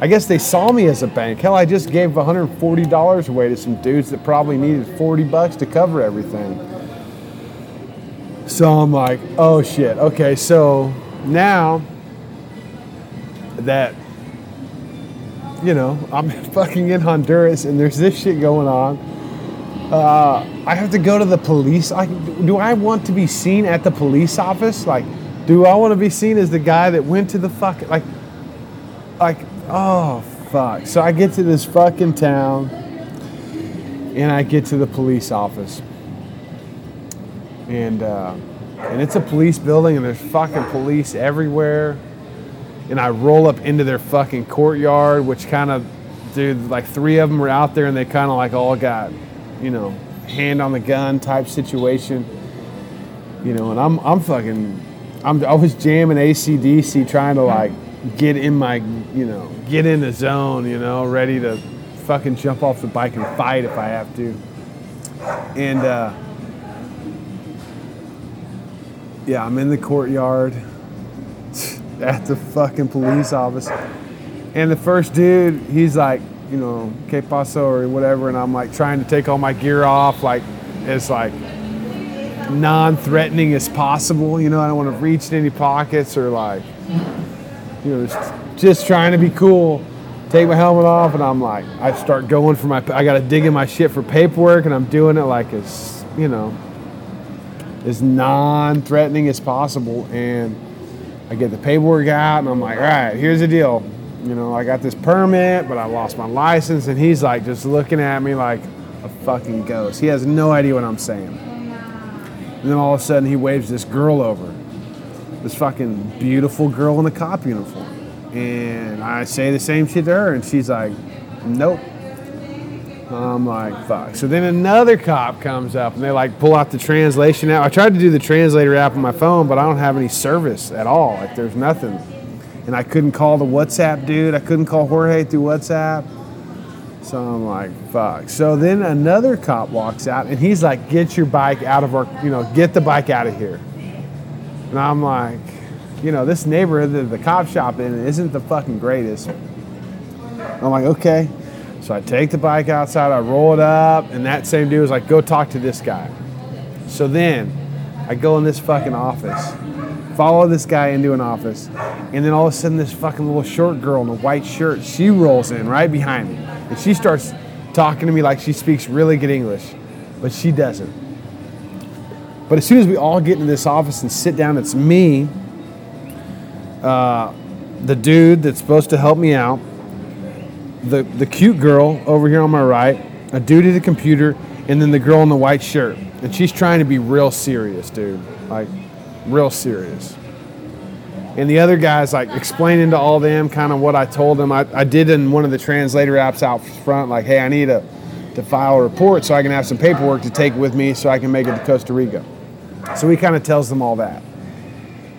I guess they saw me as a bank. Hell i just gave $140 away to some dudes that probably needed 40 bucks to cover everything. So i'm like oh shit okay so now that you know i'm fucking in honduras and there's this shit going on uh, I have to go to the police. Like, do I want to be seen at the police office? Like, do I want to be seen as the guy that went to the fuck like, like, oh fuck. So I get to this fucking town, and I get to the police office, and uh, and it's a police building, and there's fucking police everywhere, and I roll up into their fucking courtyard, which kind of, dude, like three of them were out there, and they kind of like all got you know, hand on the gun type situation. You know, and I'm I'm fucking I'm I was jamming ACDC trying to like get in my you know, get in the zone, you know, ready to fucking jump off the bike and fight if I have to. And uh yeah, I'm in the courtyard at the fucking police office. And the first dude, he's like, you know, que paso or whatever, and I'm like trying to take all my gear off, like as like non-threatening as possible. You know, I don't want to reach in any pockets or like, you know, just, just trying to be cool. Take my helmet off, and I'm like, I start going for my. I got to dig in my shit for paperwork, and I'm doing it like as you know, as non-threatening as possible, and I get the paperwork out, and I'm like, all right, here's the deal you know, I got this permit, but I lost my license. And he's like just looking at me like a fucking ghost. He has no idea what I'm saying. Oh, and then all of a sudden he waves this girl over, this fucking beautiful girl in a cop uniform. And I say the same shit to her, and she's like, nope. I'm like, fuck. So then another cop comes up and they like pull out the translation app. I tried to do the translator app on my phone, but I don't have any service at all. Like, there's nothing and I couldn't call the WhatsApp dude. I couldn't call Jorge through WhatsApp. So I'm like, fuck. So then another cop walks out and he's like, get your bike out of our, you know, get the bike out of here. And I'm like, you know, this neighborhood that the cop shop in isn't the fucking greatest. I'm like, okay. So I take the bike outside, I roll it up, and that same dude was like, go talk to this guy. So then I go in this fucking office follow this guy into an office, and then all of a sudden, this fucking little short girl in a white shirt, she rolls in right behind me, and she starts talking to me like she speaks really good English, but she doesn't. But as soon as we all get into this office and sit down, it's me, uh, the dude that's supposed to help me out, the, the cute girl over here on my right, a dude at the computer, and then the girl in the white shirt. And she's trying to be real serious, dude. Like, real serious. And the other guy's like explaining to all them kind of what I told them. I, I did in one of the translator apps out front, like, hey, I need a, to file a report so I can have some paperwork to take with me so I can make it to Costa Rica. So he kind of tells them all that.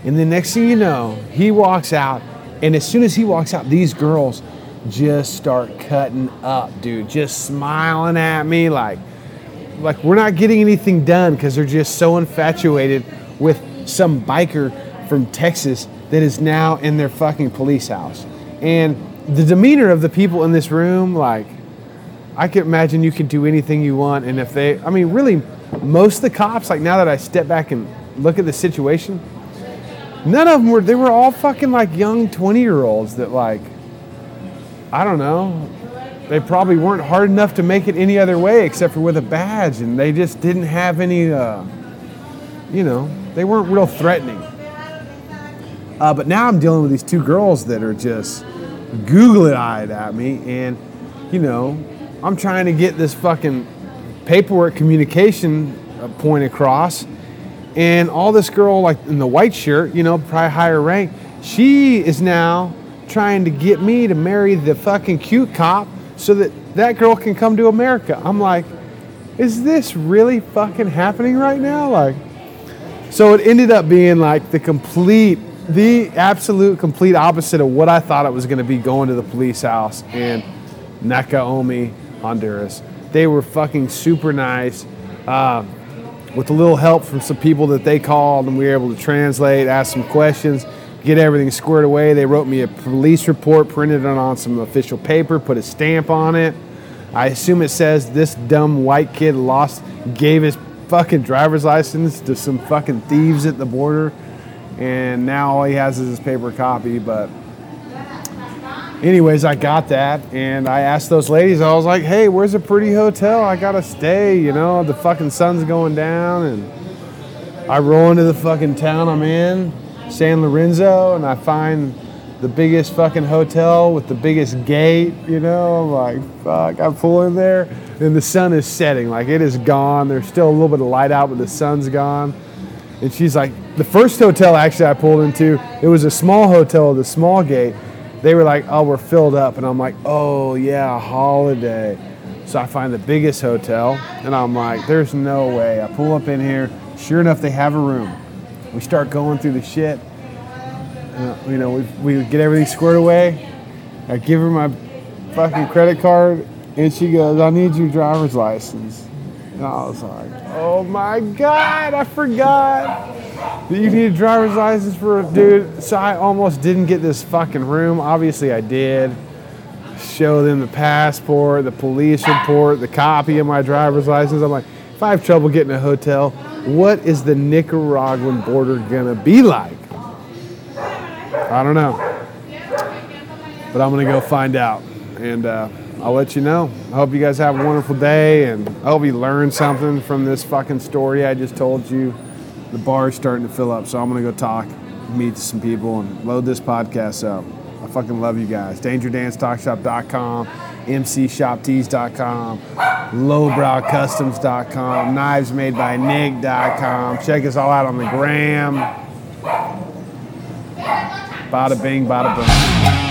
And the next thing you know, he walks out, and as soon as he walks out, these girls just start cutting up, dude, just smiling at me like, like we're not getting anything done because they're just so infatuated with some biker from Texas that is now in their fucking police house. And the demeanor of the people in this room, like, I can imagine you can do anything you want. And if they, I mean, really, most of the cops, like now that I step back and look at the situation, none of them were, they were all fucking like young 20 year olds that, like, I don't know, they probably weren't hard enough to make it any other way except for with a badge. And they just didn't have any, uh, you know, they weren't real threatening. Uh, but now I'm dealing with these two girls that are just googly eyed at me. And, you know, I'm trying to get this fucking paperwork communication uh, point across. And all this girl, like in the white shirt, you know, probably higher rank, she is now trying to get me to marry the fucking cute cop so that that girl can come to America. I'm like, is this really fucking happening right now? Like, so it ended up being like the complete, the absolute complete opposite of what I thought it was going to be going to the police house in Nacaome, Honduras. They were fucking super nice. Uh, with a little help from some people that they called, and we were able to translate, ask some questions, get everything squared away. They wrote me a police report, printed it on some official paper, put a stamp on it. I assume it says this dumb white kid lost, gave his fucking driver's license to some fucking thieves at the border, and now all he has is his paper copy. But anyways, I got that, and I asked those ladies. I was like, "Hey, where's a pretty hotel? I gotta stay." You know, the fucking sun's going down, and I roll into the fucking town I'm in, San Lorenzo, and I find the biggest fucking hotel with the biggest gate. You know, I'm like, fuck, I pull in there, and the sun is setting. Like it is gone. There's still a little bit of light out, but the sun's gone. And she's like, the first hotel actually I pulled into, it was a small hotel with a small gate they were like, oh, we're filled up. And I'm like, oh, yeah, holiday. So I find the biggest hotel, and I'm like, there's no way. I pull up in here. Sure enough, they have a room. We start going through the shit. Uh, you know, we, we get everything squared away. I give her my fucking credit card, and she goes, I need your driver's license. And I was like, oh my God, I forgot that you need a driver's license for a dude. So I almost didn't get this fucking room. Obviously, I did. Show them the passport, the police report, the copy of my driver's license. I'm like, if I have trouble getting a hotel, what is the Nicaraguan border gonna be like? I don't know. But I'm gonna go find out. And uh, I'll let you know. I hope you guys have a wonderful day and I hope you learned something from this fucking story I just told you the bar is starting to fill up, so I'm gonna go talk, meet some people, and load this podcast up. I fucking love you guys. DangerDanceTalkShop.com, MCShopTees.com, LowbrowCustoms.com, KnivesMadeByNick.com. Check us all out on the gram. Bada bing, bada boom.